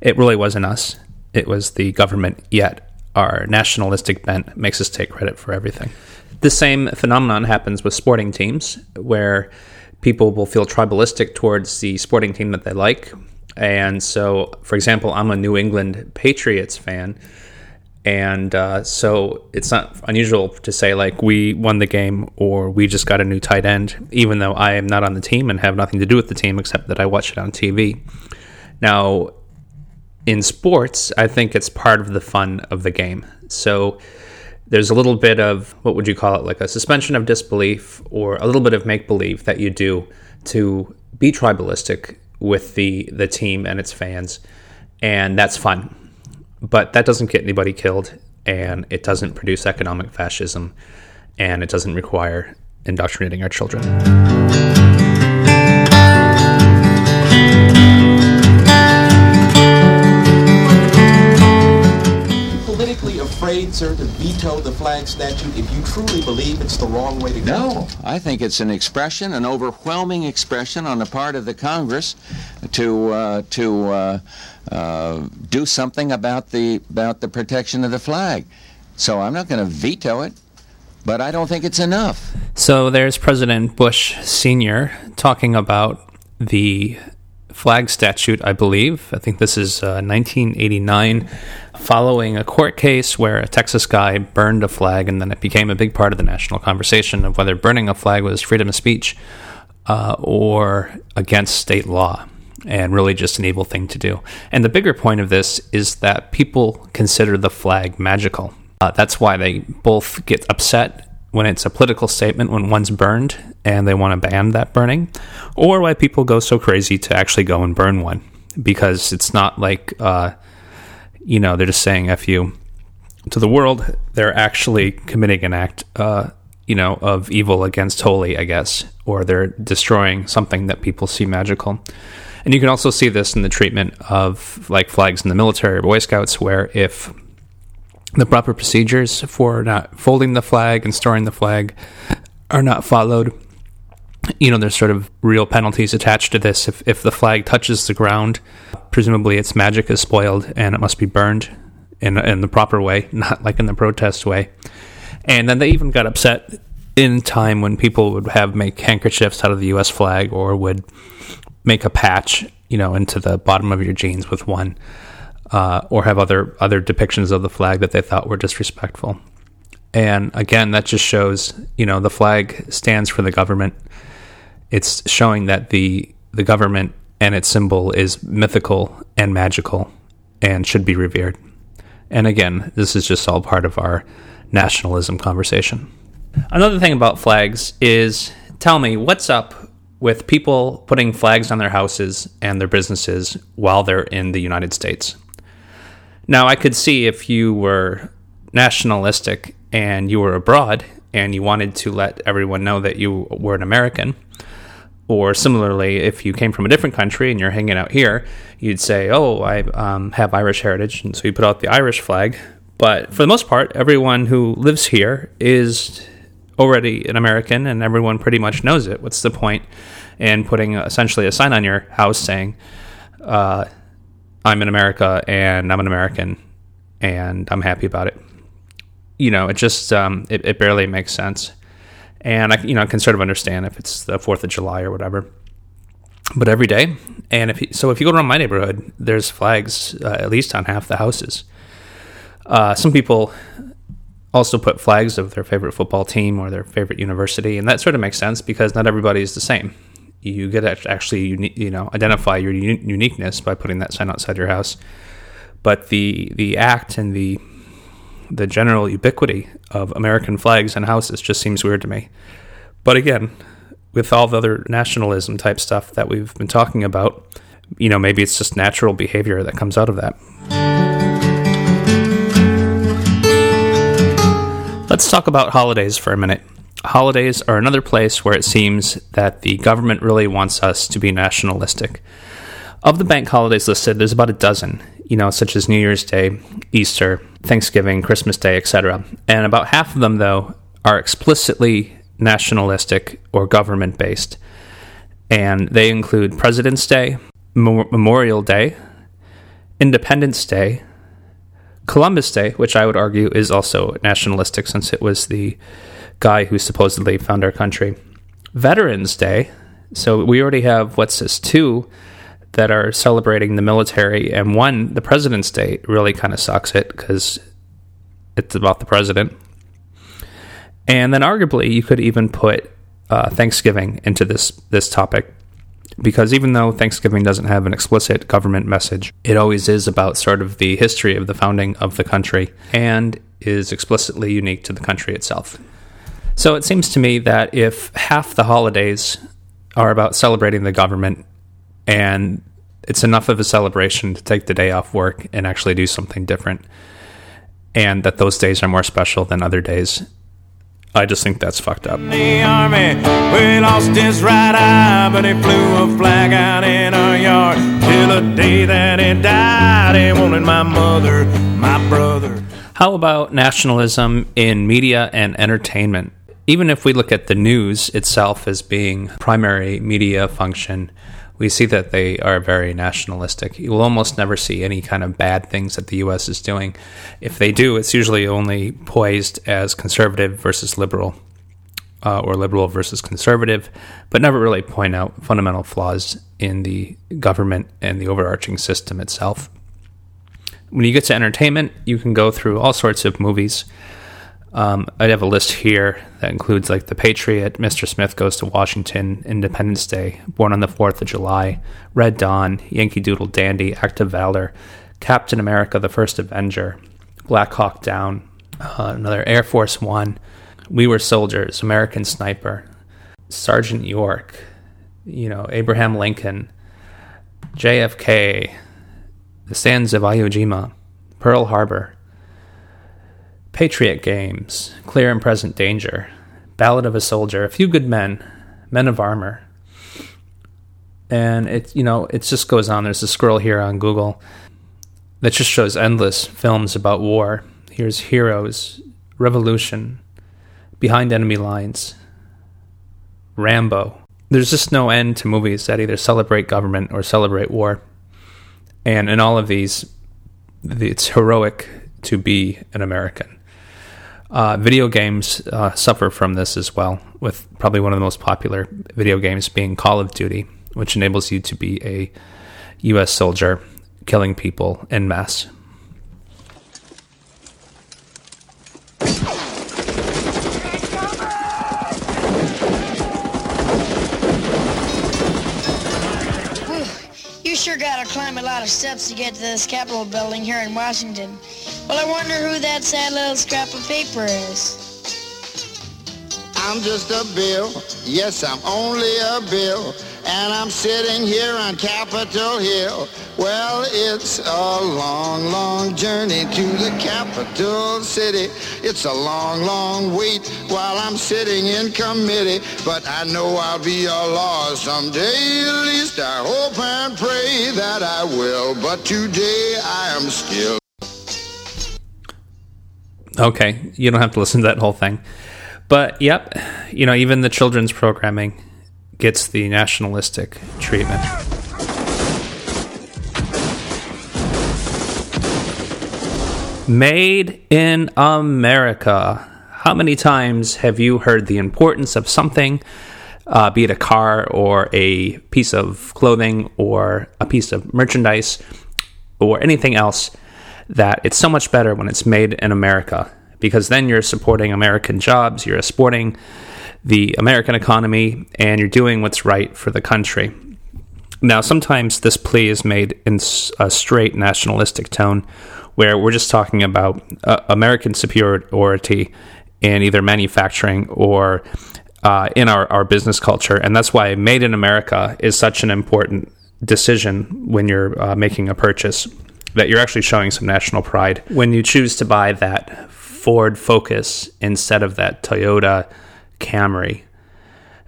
S1: it really wasn't us. It was the government. Yet our nationalistic bent makes us take credit for everything. The same phenomenon happens with sporting teams, where people will feel tribalistic towards the sporting team that they like. And so, for example, I'm a New England Patriots fan. And uh, so it's not unusual to say, like, we won the game or we just got a new tight end, even though I am not on the team and have nothing to do with the team except that I watch it on TV. Now, in sports, I think it's part of the fun of the game. So there's a little bit of what would you call it like a suspension of disbelief or a little bit of make believe that you do to be tribalistic with the the team and its fans and that's fun but that doesn't get anybody killed and it doesn't produce economic fascism and it doesn't require indoctrinating our children Politically
S12: afraid, sir, to veto the flag statute if you truly believe it's the wrong way to go?
S5: No, I think it's an expression, an overwhelming expression on the part of the Congress to uh, to uh, uh, do something about the about the protection of the flag. So I'm not going to veto it. but I don't think it's enough.
S1: So there's President Bush Sr. talking about the flag statute, I believe. I think this is uh, 1989, following a court case where a Texas guy burned a flag, and then it became a big part of the national conversation of whether burning a flag was freedom of speech uh, or against state law. And really just an evil thing to do. And the bigger point of this is that people consider the flag magical. Uh, that's why they both get upset when it's a political statement when one's burned and they want to ban that burning, or why people go so crazy to actually go and burn one because it's not like uh, you know they're just saying "f you" to the world. They're actually committing an act, uh, you know, of evil against holy, I guess, or they're destroying something that people see magical. And you can also see this in the treatment of like flags in the military or Boy Scouts, where if the proper procedures for not folding the flag and storing the flag are not followed. You know, there's sort of real penalties attached to this. If, if the flag touches the ground, presumably its magic is spoiled and it must be burned in, in the proper way, *laughs* not like in the protest way. And then they even got upset in time when people would have make handkerchiefs out of the U.S. flag or would make a patch, you know, into the bottom of your jeans with one uh, or have other other depictions of the flag that they thought were disrespectful. And again, that just shows, you know, the flag stands for the government. It's showing that the the government and its symbol is mythical and magical and should be revered. And again, this is just all part of our nationalism conversation. Another thing about flags is tell me what's up with people putting flags on their houses and their businesses while they're in the United States. Now, I could see if you were nationalistic and you were abroad and you wanted to let everyone know that you were an American, or similarly, if you came from a different country and you're hanging out here, you'd say, Oh, I um, have Irish heritage. And so you put out the Irish flag. But for the most part, everyone who lives here is already an American and everyone pretty much knows it. What's the point in putting essentially a sign on your house saying, uh, I'm in America and I'm an American and I'm happy about it. You know, it just um, it, it barely makes sense, and I you know I can sort of understand if it's the Fourth of July or whatever. But every day, and if so, if you go around my neighborhood, there's flags uh, at least on half the houses. Uh, some people also put flags of their favorite football team or their favorite university, and that sort of makes sense because not everybody is the same you get to actually uni- you know identify your uni- uniqueness by putting that sign outside your house. But the the act and the the general ubiquity of American flags and houses just seems weird to me. But again, with all the other nationalism type stuff that we've been talking about, you know, maybe it's just natural behavior that comes out of that. Let's talk about holidays for a minute holidays are another place where it seems that the government really wants us to be nationalistic. Of the bank holidays listed, there's about a dozen, you know, such as New Year's Day, Easter, Thanksgiving, Christmas Day, etc. And about half of them, though, are explicitly nationalistic or government based. And they include President's Day, Memorial Day, Independence Day, Columbus Day, which I would argue is also nationalistic since it was the guy who supposedly found our country. Veterans Day. So we already have what's this two that are celebrating the military, and one the President's Day really kind of sucks it because it's about the president. And then arguably you could even put uh, Thanksgiving into this this topic because even though Thanksgiving doesn't have an explicit government message, it always is about sort of the history of the founding of the country and is explicitly unique to the country itself. So it seems to me that if half the holidays are about celebrating the government and it's enough of a celebration to take the day off work and actually do something different, and that those days are more special than other days, I just think that's fucked up. The army, we lost his right eye, but he flew a flag out in our yard till the day that he died. He wanted my mother, my brother. How about nationalism in media and entertainment? even if we look at the news itself as being primary media function, we see that they are very nationalistic. You will almost never see any kind of bad things that the U.S. is doing. If they do, it's usually only poised as conservative versus liberal, uh, or liberal versus conservative, but never really point out fundamental flaws in the government and the overarching system itself. When you get to entertainment, you can go through all sorts of movies. Um, I have a list here that includes like The Patriot, Mr. Smith Goes to Washington, Independence Day, Born on the Fourth of July, Red Dawn, Yankee Doodle Dandy, Act of Valor, Captain America: The First Avenger, Black Hawk Down, uh, another Air Force One, We Were Soldiers, American Sniper, Sergeant York, you know Abraham Lincoln, JFK, The Sands of Iwo Jima, Pearl Harbor. Patriot Games, Clear and Present Danger, Ballad of a Soldier, A Few Good Men, Men of Armor. And it you know, it just goes on. There's a scroll here on Google that just shows endless films about war. Here's Heroes, Revolution, Behind Enemy Lines, Rambo. There's just no end to movies that either celebrate government or celebrate war. And in all of these, it's heroic to be an American. Uh, video games uh, suffer from this as well, with probably one of the most popular video games being Call of Duty, which enables you to be a U.S. soldier killing people en masse.
S13: Sure gotta climb a lot of steps to get to this Capitol building here in Washington. Well, I wonder who that sad little scrap of paper is.
S14: I'm just a bill. Yes, I'm only a bill. And I'm sitting here on Capitol Hill. Well, it's a long, long journey to the capital city. It's a long, long wait while I'm sitting in committee. But I know I'll be a law someday. At least I hope and pray that I will. But today I am still.
S1: Okay, you don't have to listen to that whole thing. But yep, you know, even the children's programming gets the nationalistic treatment. Made in America. How many times have you heard the importance of something, uh, be it a car or a piece of clothing or a piece of merchandise or anything else, that it's so much better when it's made in America? Because then you're supporting American jobs, you're supporting the American economy, and you're doing what's right for the country. Now, sometimes this plea is made in a straight nationalistic tone, where we're just talking about uh, American superiority in either manufacturing or uh, in our, our business culture. And that's why Made in America is such an important decision when you're uh, making a purchase, that you're actually showing some national pride. When you choose to buy that Ford Focus instead of that Toyota Camry.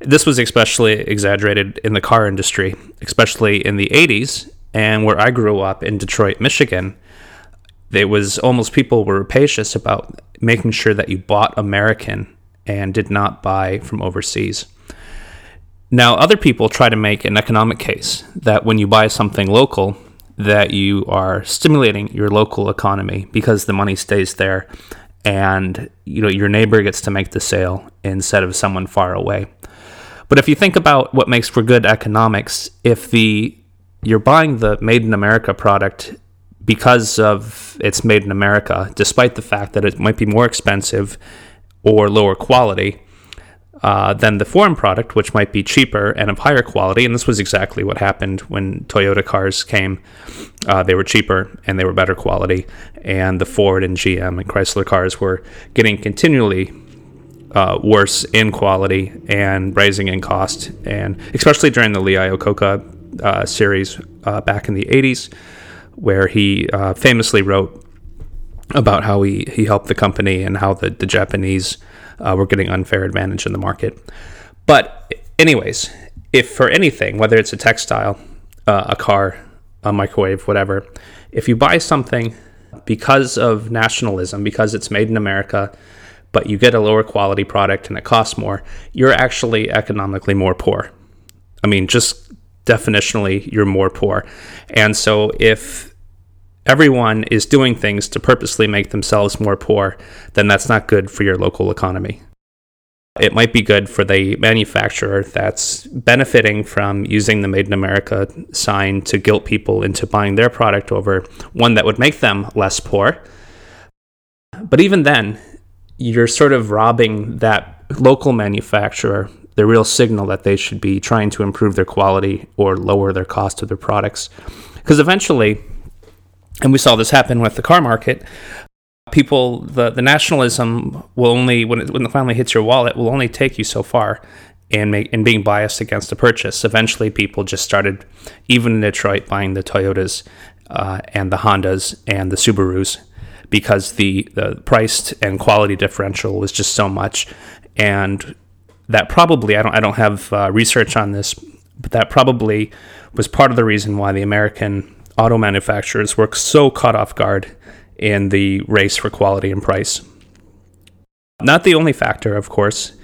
S1: This was especially exaggerated in the car industry, especially in the 80s and where I grew up in Detroit, Michigan. It was almost people were rapacious about making sure that you bought American and did not buy from overseas. Now, other people try to make an economic case that when you buy something local, that you are stimulating your local economy because the money stays there and you know your neighbor gets to make the sale instead of someone far away. But if you think about what makes for good economics, if the you're buying the made in America product because of it's made in America, despite the fact that it might be more expensive or lower quality uh, than the foreign product, which might be cheaper and of higher quality. And this was exactly what happened when Toyota cars came. Uh, they were cheaper and they were better quality, and the Ford and GM and Chrysler cars were getting continually uh, worse in quality and rising in cost, and especially during the Lee Iacocca uh, series uh, back in the 80s, where he uh, famously wrote about how he, he helped the company and how the, the Japanese uh, were getting unfair advantage in the market. But, anyways, if for anything, whether it's a textile, uh, a car, a microwave, whatever, if you buy something because of nationalism, because it's made in America, but you get a lower quality product and it costs more, you're actually economically more poor. I mean, just definitionally you're more poor. And so if everyone is doing things to purposely make themselves more poor, then that's not good for your local economy. It might be good for the manufacturer that's benefiting from using the Made in America sign to guilt people into buying their product over one that would make them less poor. But even then, you're sort of robbing that local manufacturer the real signal that they should be trying to improve their quality or lower their cost of their products. Because eventually, and we saw this happen with the car market, people the, the nationalism will only when it, when it finally hits your wallet will only take you so far in make, in being biased against a purchase. Eventually, people just started, even in Detroit, buying the Toyotas uh, and the Hondas and the Subarus because the the price and quality differential was just so much, and that probably I don't I don't have uh, research on this, but that probably was part of the reason why the American auto manufacturers were so caught off guard in the race for quality and price. Not the only factor, of course,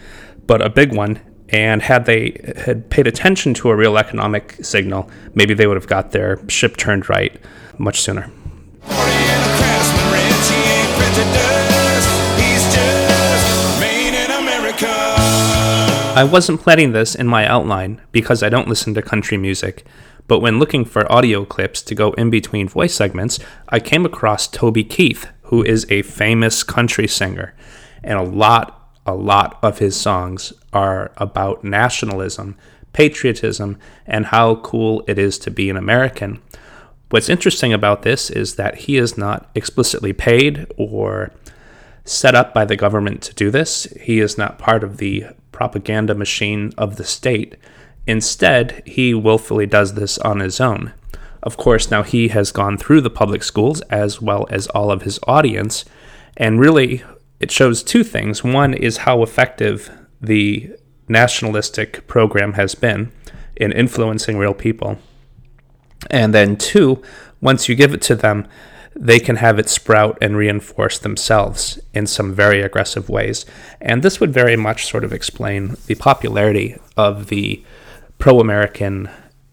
S1: but a big one. And had they had paid attention to a real economic signal, maybe they would have got their ship turned right much sooner. I wasn't planning this in my outline because I don't listen to country music, but when looking for audio clips to go in between voice segments, I came across Toby Keith, who is a famous country singer, and a lot, a lot of his songs are about nationalism, patriotism, and how cool it is to be an American. What's interesting about this is that he is not explicitly paid or set up by the government to do this. He is not part of the propaganda machine of the state. Instead, he willfully does this on his own. Of course, now he has gone through the public schools as well as all of his audience, and really it shows two things. One is how effective the nationalistic program has been in influencing real people. And then, two, once you give it to them, they can have it sprout and reinforce themselves in some very aggressive ways. And this would very much sort of explain the popularity of the pro American,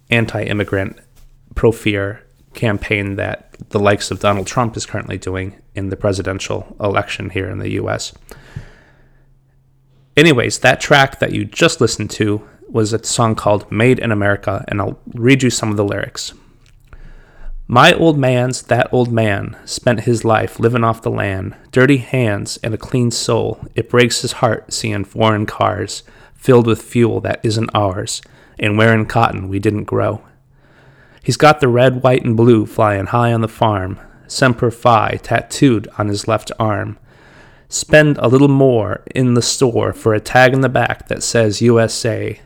S1: anti immigrant, pro fear campaign that the likes of Donald Trump is currently doing in the presidential election here in the US. Anyways, that track that you just listened to was a song called Made in America, and I'll read you some of the lyrics. My old man's that old man, spent his life livin' off the land, dirty hands and a clean soul. It breaks his heart seein' foreign cars filled with fuel that isn't ours, and wearin' cotton we didn't grow. He's got the red, white, and blue flyin' high on the farm, Semper Fi tattooed on his left arm. Spend a little more in the store for a tag in the back that says USA.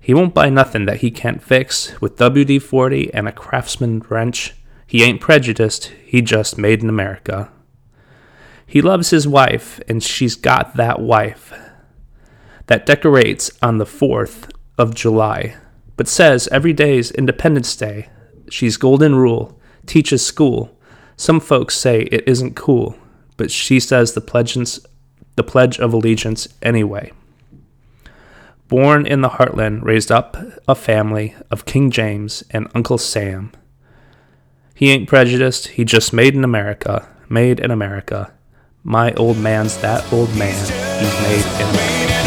S1: He won't buy nothing that he can't fix with WD 40 and a craftsman wrench. He ain't prejudiced, he just made in America. He loves his wife, and she's got that wife that decorates on the 4th of July, but says every day's Independence Day. She's golden rule, teaches school. Some folks say it isn't cool, but she says the pledge, the pledge of allegiance anyway born in the heartland, raised up a family of King James and Uncle Sam. He ain't prejudiced, he just made in America, made in America. My old man's that old man, he's made in America.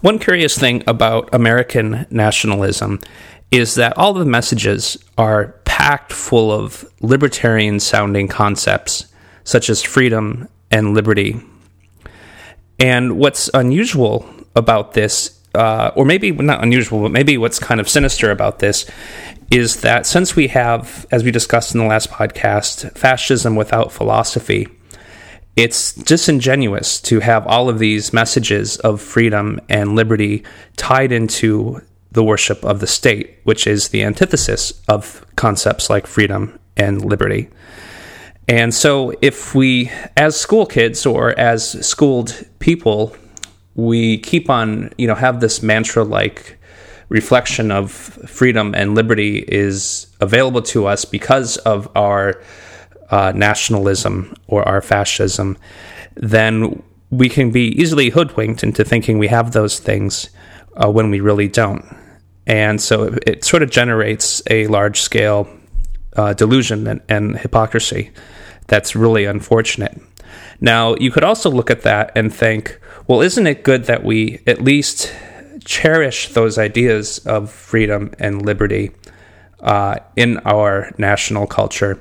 S1: One curious thing about American nationalism is that all the messages are packed full of libertarian sounding concepts such as freedom and liberty. And what's unusual about this, uh, or maybe not unusual, but maybe what's kind of sinister about this, is that since we have, as we discussed in the last podcast, fascism without philosophy, it's disingenuous to have all of these messages of freedom and liberty tied into the worship of the state, which is the antithesis of concepts like freedom and liberty. And so, if we, as school kids or as schooled people, we keep on, you know, have this mantra like reflection of freedom and liberty is available to us because of our uh, nationalism or our fascism, then we can be easily hoodwinked into thinking we have those things uh, when we really don't. And so it, it sort of generates a large scale uh, delusion and, and hypocrisy that's really unfortunate. Now, you could also look at that and think, well, isn't it good that we at least cherish those ideas of freedom and liberty uh, in our national culture?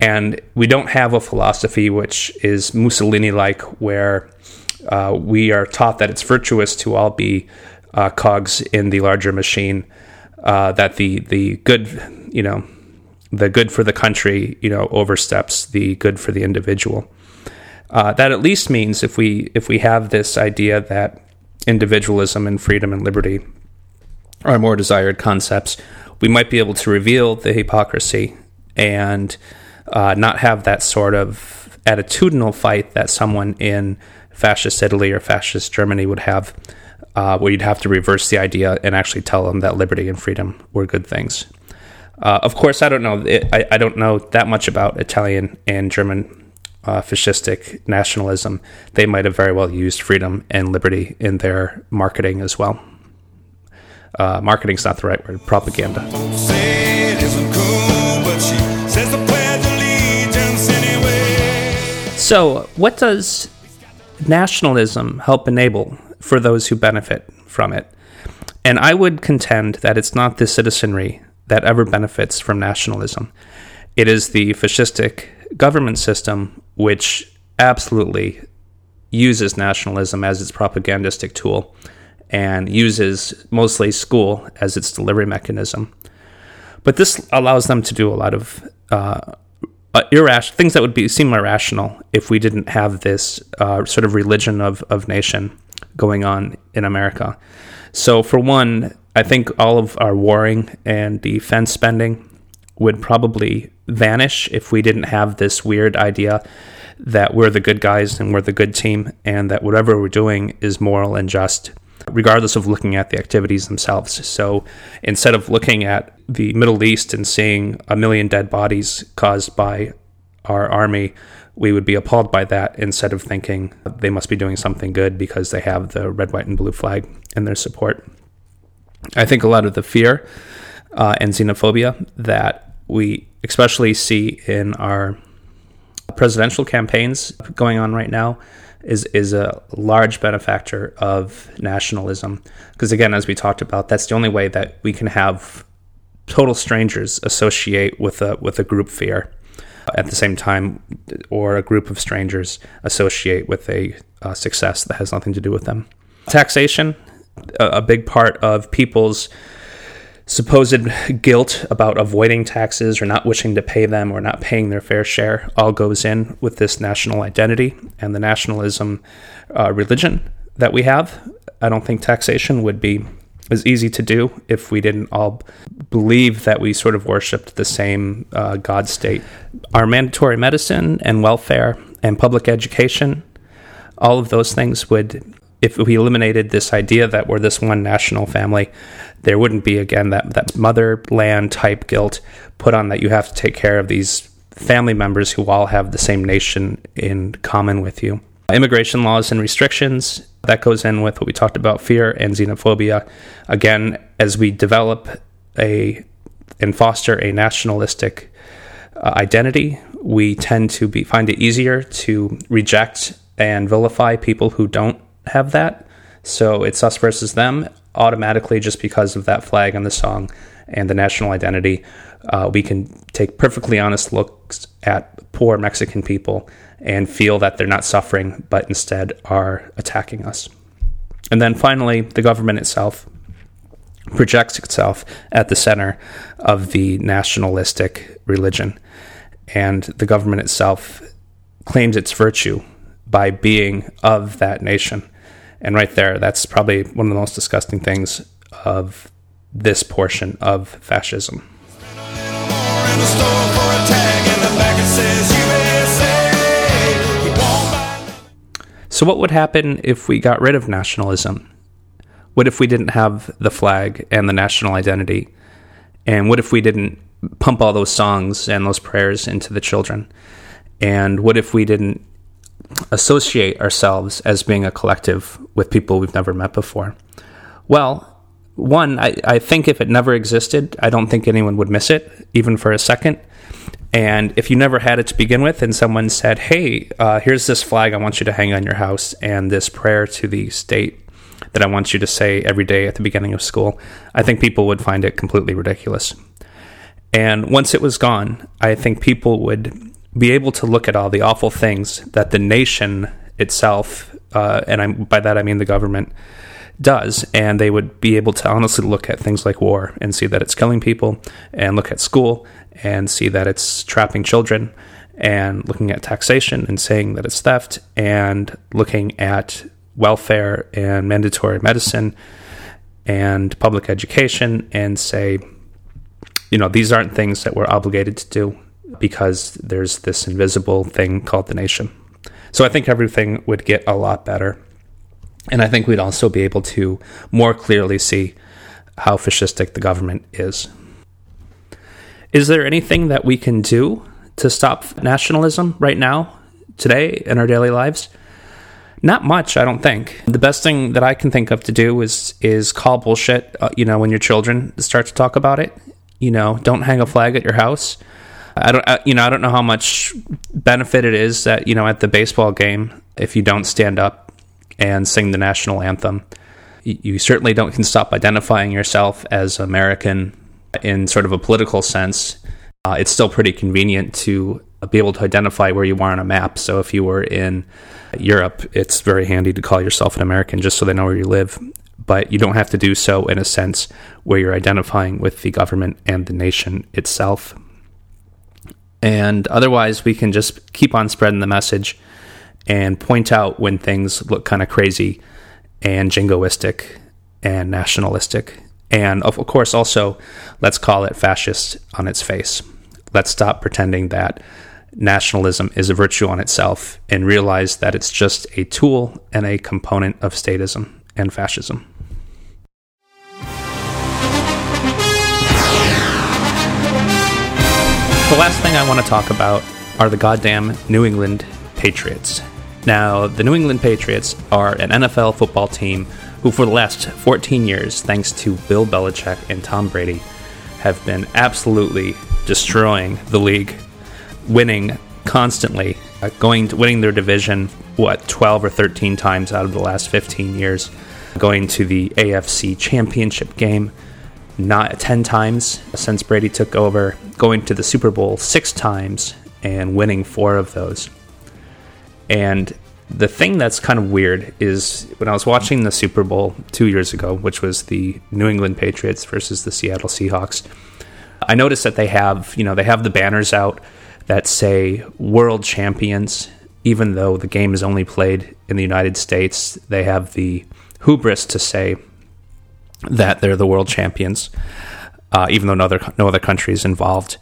S1: And we don't have a philosophy which is Mussolini like, where uh, we are taught that it's virtuous to all be uh, cogs in the larger machine, uh, that the, the good, you know, the good for the country, you know, oversteps the good for the individual. Uh, that at least means if we if we have this idea that individualism and freedom and liberty are more desired concepts, we might be able to reveal the hypocrisy and uh, not have that sort of attitudinal fight that someone in fascist Italy or fascist Germany would have, uh, where you'd have to reverse the idea and actually tell them that liberty and freedom were good things. Uh, of course, I don't know. I, I don't know that much about Italian and German uh, fascistic nationalism. They might have very well used freedom and liberty in their marketing as well. Uh, marketing's not the right word. Propaganda. So, what does nationalism help enable for those who benefit from it? And I would contend that it's not the citizenry that ever benefits from nationalism. It is the fascistic government system which absolutely uses nationalism as its propagandistic tool and uses mostly school as its delivery mechanism. But this allows them to do a lot of uh, uh, irrational things that would be seem irrational if we didn't have this uh, sort of religion of, of nation going on in America. So, for one, I think all of our warring and defense spending would probably vanish if we didn't have this weird idea that we're the good guys and we're the good team and that whatever we're doing is moral and just regardless of looking at the activities themselves. So instead of looking at the Middle East and seeing a million dead bodies caused by our army, we would be appalled by that instead of thinking they must be doing something good because they have the red, white, and blue flag in their support. I think a lot of the fear uh, and xenophobia that we especially see in our presidential campaigns going on right now is is a large benefactor of nationalism. Because again as we talked about that's the only way that we can have total strangers associate with a with a group fear. At the same time or a group of strangers associate with a uh, success that has nothing to do with them. Taxation a, a big part of people's supposed guilt about avoiding taxes or not wishing to pay them or not paying their fair share all goes in with this national identity and the nationalism uh, religion that we have. I don't think taxation would be as easy to do if we didn't all believe that we sort of worshipped the same uh, God state. Our mandatory medicine and welfare and public education, all of those things would if we eliminated this idea that we're this one national family, there wouldn't be again that that motherland type guilt put on that you have to take care of these family members who all have the same nation in common with you. Immigration laws and restrictions that goes in with what we talked about fear and xenophobia. Again, as we develop a and foster a nationalistic uh, identity, we tend to be find it easier to reject and vilify people who don't have that. So it's us versus them automatically just because of that flag on the song and the national identity. Uh, we can take perfectly honest looks at poor Mexican people and feel that they're not suffering, but instead are attacking us. And then finally, the government itself projects itself at the center of the nationalistic religion. And the government itself claims its virtue by being of that nation. And right there, that's probably one of the most disgusting things of this portion of fascism. So, what would happen if we got rid of nationalism? What if we didn't have the flag and the national identity? And what if we didn't pump all those songs and those prayers into the children? And what if we didn't associate ourselves as being a collective with people we've never met before? Well, one, I, I think if it never existed, I don't think anyone would miss it, even for a second. And if you never had it to begin with, and someone said, hey, uh, here's this flag I want you to hang on your house, and this prayer to the state that I want you to say every day at the beginning of school, I think people would find it completely ridiculous. And once it was gone, I think people would be able to look at all the awful things that the nation itself, uh, and I'm, by that I mean the government, does, and they would be able to honestly look at things like war and see that it's killing people, and look at school and see that it's trapping children, and looking at taxation and saying that it's theft, and looking at welfare and mandatory medicine and public education and say, you know, these aren't things that we're obligated to do because there's this invisible thing called the nation. So I think everything would get a lot better. And I think we'd also be able to more clearly see how fascistic the government is. Is there anything that we can do to stop nationalism right now, today, in our daily lives? Not much, I don't think. The best thing that I can think of to do is is call bullshit. Uh, you know, when your children start to talk about it, you know, don't hang a flag at your house. I don't, I, you know, I don't know how much benefit it is that you know at the baseball game if you don't stand up and sing the national anthem. You, certainly don't can stop identifying yourself as American in sort of a political sense. Uh, it's still pretty convenient to be able to identify where you are on a map. So if you were in Europe, it's very handy to call yourself an American just so they know where you live. But you don't have to do so in a sense where you're identifying with the government and the nation itself. And otherwise, we can just keep on spreading the message and point out when things look kind of crazy and jingoistic and nationalistic. And of course, also, let's call it fascist on its face. Let's stop pretending that nationalism is a virtue on itself and realize that it's just a tool and a component of statism and fascism. The last thing I want to talk about are the goddamn New England Patriots. Now, the New England Patriots are an NFL football team who, for the last 14 years, thanks to Bill Belichick and Tom Brady, have been absolutely destroying the league, winning constantly, uh, going to winning their division what 12 or 13 times out of the last 15 years, going to the AFC Championship game not 10 times since Brady took over, going to the Super Bowl 6 times and winning 4 of those. And the thing that's kind of weird is when I was watching the Super Bowl 2 years ago, which was the New England Patriots versus the Seattle Seahawks, I noticed that they have, you know, they have the banners out that say world champions even though the game is only played in the United States, they have the hubris to say that they're the world champions, uh, even though no other no other country is involved.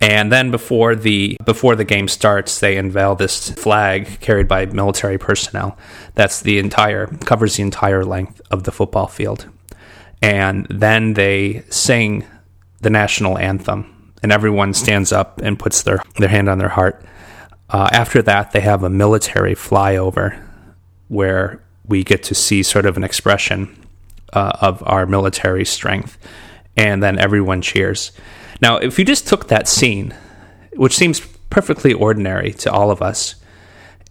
S1: And then before the before the game starts, they unveil this flag carried by military personnel. That's the entire covers the entire length of the football field. And then they sing the national anthem, and everyone stands up and puts their their hand on their heart. Uh, after that, they have a military flyover where we get to see sort of an expression uh, of our military strength, and then everyone cheers. Now, if you just took that scene, which seems perfectly ordinary to all of us,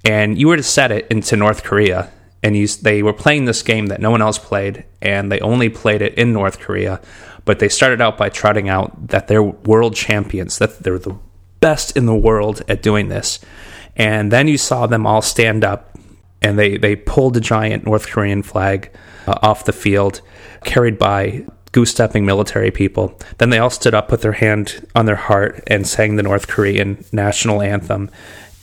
S1: and you were to set it into North Korea, and you, they were playing this game that no one else played, and they only played it in North Korea, but they started out by trotting out that they're world champions, that they're the best in the world at doing this. And then you saw them all stand up and they, they pulled a giant North Korean flag uh, off the field, carried by goose stepping military people. Then they all stood up, put their hand on their heart, and sang the North Korean national anthem.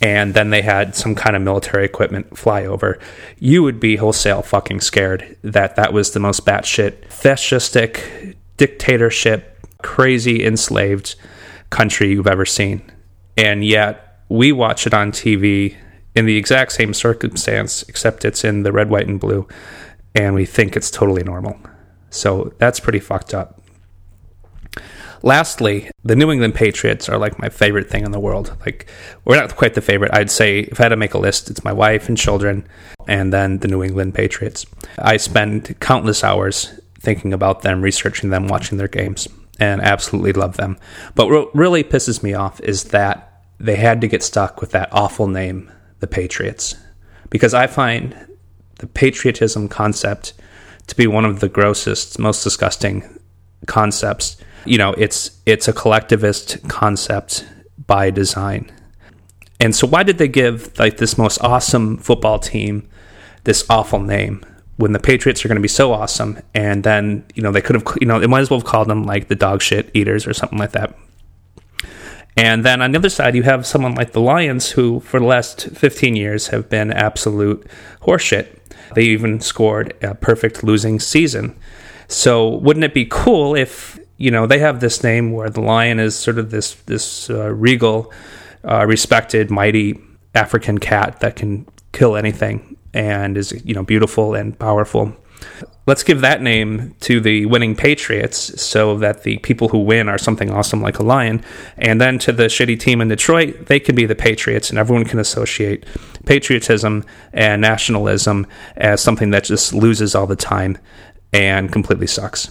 S1: And then they had some kind of military equipment fly over. You would be wholesale fucking scared that that was the most batshit fascistic dictatorship, crazy enslaved country you've ever seen. And yet we watch it on TV in the exact same circumstance, except it's in the red, white, and blue, and we think it's totally normal. So that's pretty fucked up. Lastly, the New England Patriots are like my favorite thing in the world. Like, we're not quite the favorite. I'd say if I had to make a list, it's my wife and children, and then the New England Patriots. I spend countless hours thinking about them, researching them, watching their games, and absolutely love them. But what really pisses me off is that they had to get stuck with that awful name, the Patriots. Because I find the patriotism concept to be one of the grossest, most disgusting concepts. You know, it's it's a collectivist concept by design. And so why did they give like this most awesome football team this awful name when the Patriots are going to be so awesome and then, you know, they could have you know, they might as well have called them like the dog shit eaters or something like that. And then on the other side, you have someone like the Lions, who for the last 15 years have been absolute horseshit. They even scored a perfect losing season. So wouldn't it be cool if you know they have this name where the lion is sort of this this uh, regal, uh, respected, mighty African cat that can kill anything and is you know beautiful and powerful. Let's give that name to the winning Patriots so that the people who win are something awesome like a lion. And then to the shitty team in Detroit, they can be the Patriots, and everyone can associate patriotism and nationalism as something that just loses all the time and completely sucks.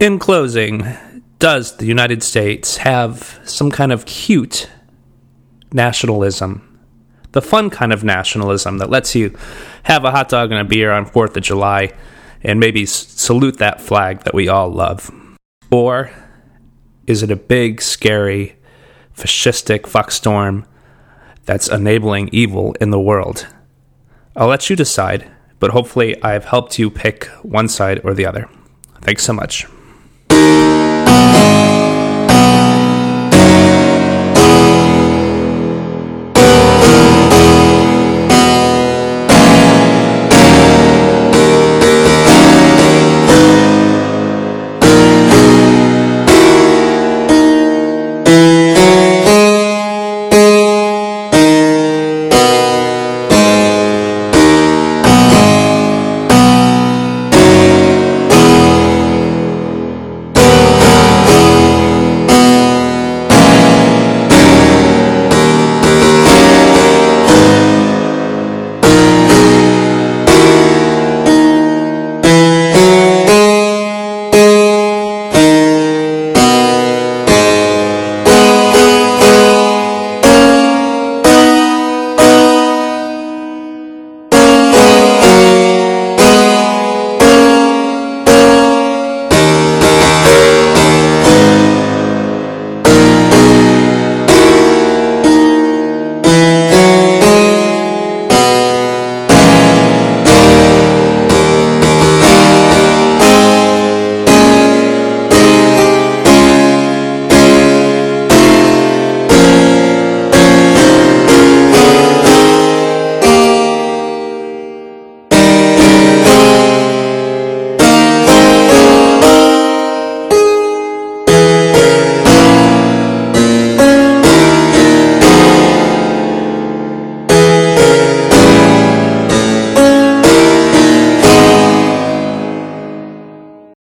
S1: In closing, does the United States have some kind of cute nationalism? The fun kind of nationalism that lets you have a hot dog and a beer on 4th of July and maybe salute that flag that we all love? Or is it a big, scary, fascistic fuckstorm that's enabling evil in the world. I'll let you decide, but hopefully I've helped you pick one side or the other. Thanks so much.